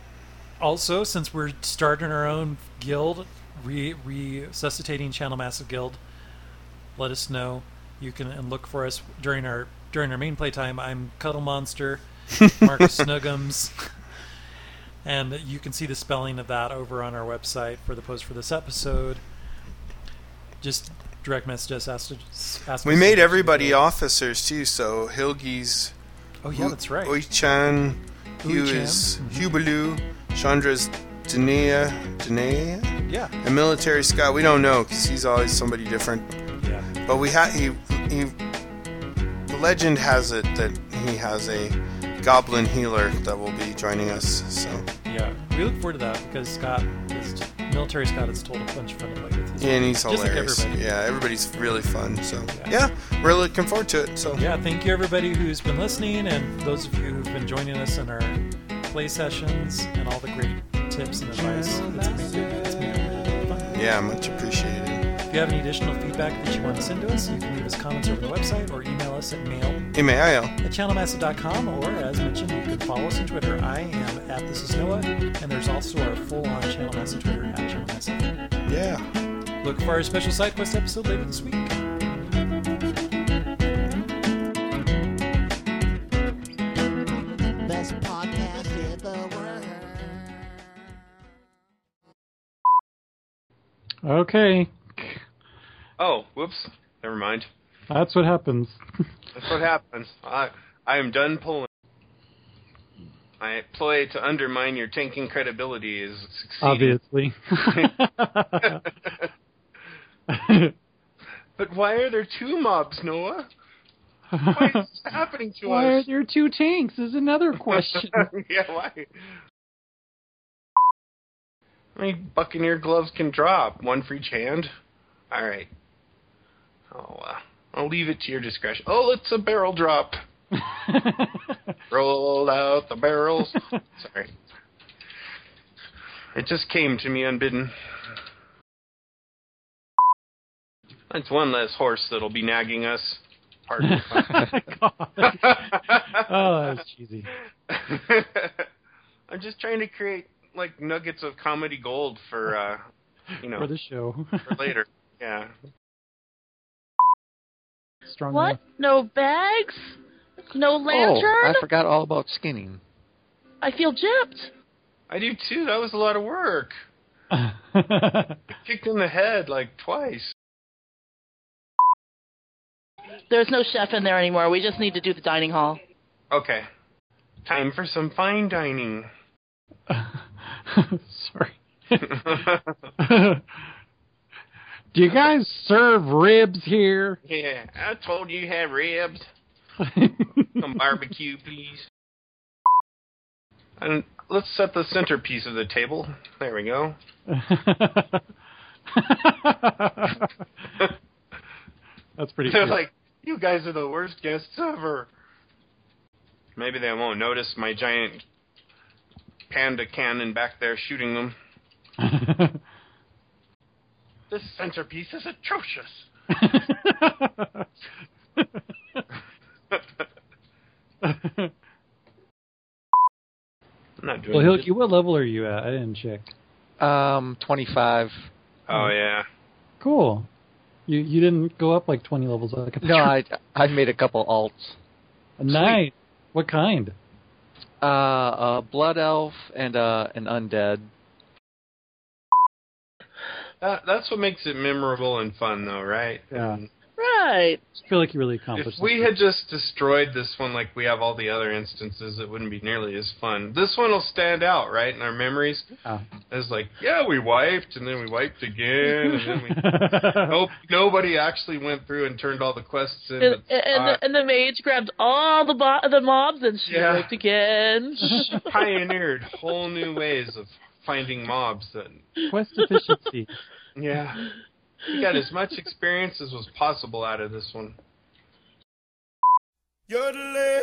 also, since we're starting our own guild, re- resuscitating Channel Massive Guild, let us know. You can and look for us during our during our main playtime. I'm Cuddle Monster, Marcus Snuggums, and you can see the spelling of that over on our website for the post for this episode. Just direct message us. Ask, ask We made everybody officers too, so Hilgi's Oh yeah, that's right. Oichan, Hugh is mhm. Hubalu, Chandra's Dania, Dania, Yeah, and Military Scott. We don't know because he's always somebody different. yeah. But we ha- he, he, the legend has it that he has a goblin healer that will be joining us. So Yeah, we look forward to that because Scott, is, military Scott, has told a bunch of fun with. as yeah, and he's Just like hilarious. everybody. yeah, everybody's really fun. So Yeah. yeah. we're looking forward to it. So Yeah, thank you everybody who's been listening and those of you who've been joining us in our play sessions and all the great tips and advice. It's made it, it's made it really fun. yeah, much appreciated. If you have any additional feedback that you want to send to us, you can leave us comments over the website or email us at mail M-A-I-L. at channelmassive.com or as mentioned, you can follow us on Twitter. I am at This Is Noah, and there's also our full-on Channel Massive Twitter at Channel Massive. Yeah. Look for our special side quest episode later this week. Best podcast in the world. Okay, Oh, whoops. Never mind. that's what happens. That's what happens. I I am done pulling. My ploy to undermine your tanking credibility is succeeding. Obviously. But why are there two mobs, Noah? Why is this happening to us? Why are there two tanks? Is another question. yeah, why? How many Buccaneer gloves can drop? One for each hand? Alright. Oh, uh, I'll leave it to your discretion. Oh, it's a barrel drop. Roll out the barrels. Sorry. It just came to me unbidden. That's one less horse that'll be nagging us. Pardon the pun. God. oh, that's cheesy. I'm just trying to create like nuggets of comedy gold for uh you know For the show. for later. Yeah. Strong What? No bags? No lantern? Oh, I forgot all about skinning. I feel gypped. I do too. That was a lot of work. Kicked in the head like twice. There's no chef in there anymore. We just need to do the dining hall. Okay. Time for some fine dining. Sorry. Do you guys serve ribs here? yeah, I told you you had ribs. Some barbecue, please. And let's set the centerpiece of the table. There we go. That's pretty They're cool. like, you guys are the worst guests ever. Maybe they won't notice my giant panda cannon back there shooting them. This centerpiece is atrocious. I'm not doing well, good. Hilky, what level are you at? I didn't check. Um, 25. Oh yeah. Cool. You you didn't go up like 20 levels like a No, I I made a couple alts. Nice. What kind? Uh, a blood elf and uh, an undead. That, that's what makes it memorable and fun, though, right? Yeah. Right. I feel like you really accomplished. If we something. had just destroyed this one like we have all the other instances, it wouldn't be nearly as fun. This one will stand out, right, in our memories. Yeah. As like, yeah, we wiped, and then we wiped again, and then we. nope, nobody actually went through and turned all the quests in. And, but, and, uh, the, and the mage grabbed all the bo- the mobs and she Yeah. wiped again. she pioneered whole new ways of finding mobs and Quest efficiency. yeah. He got as much experience as was possible out of this one. Yodeling.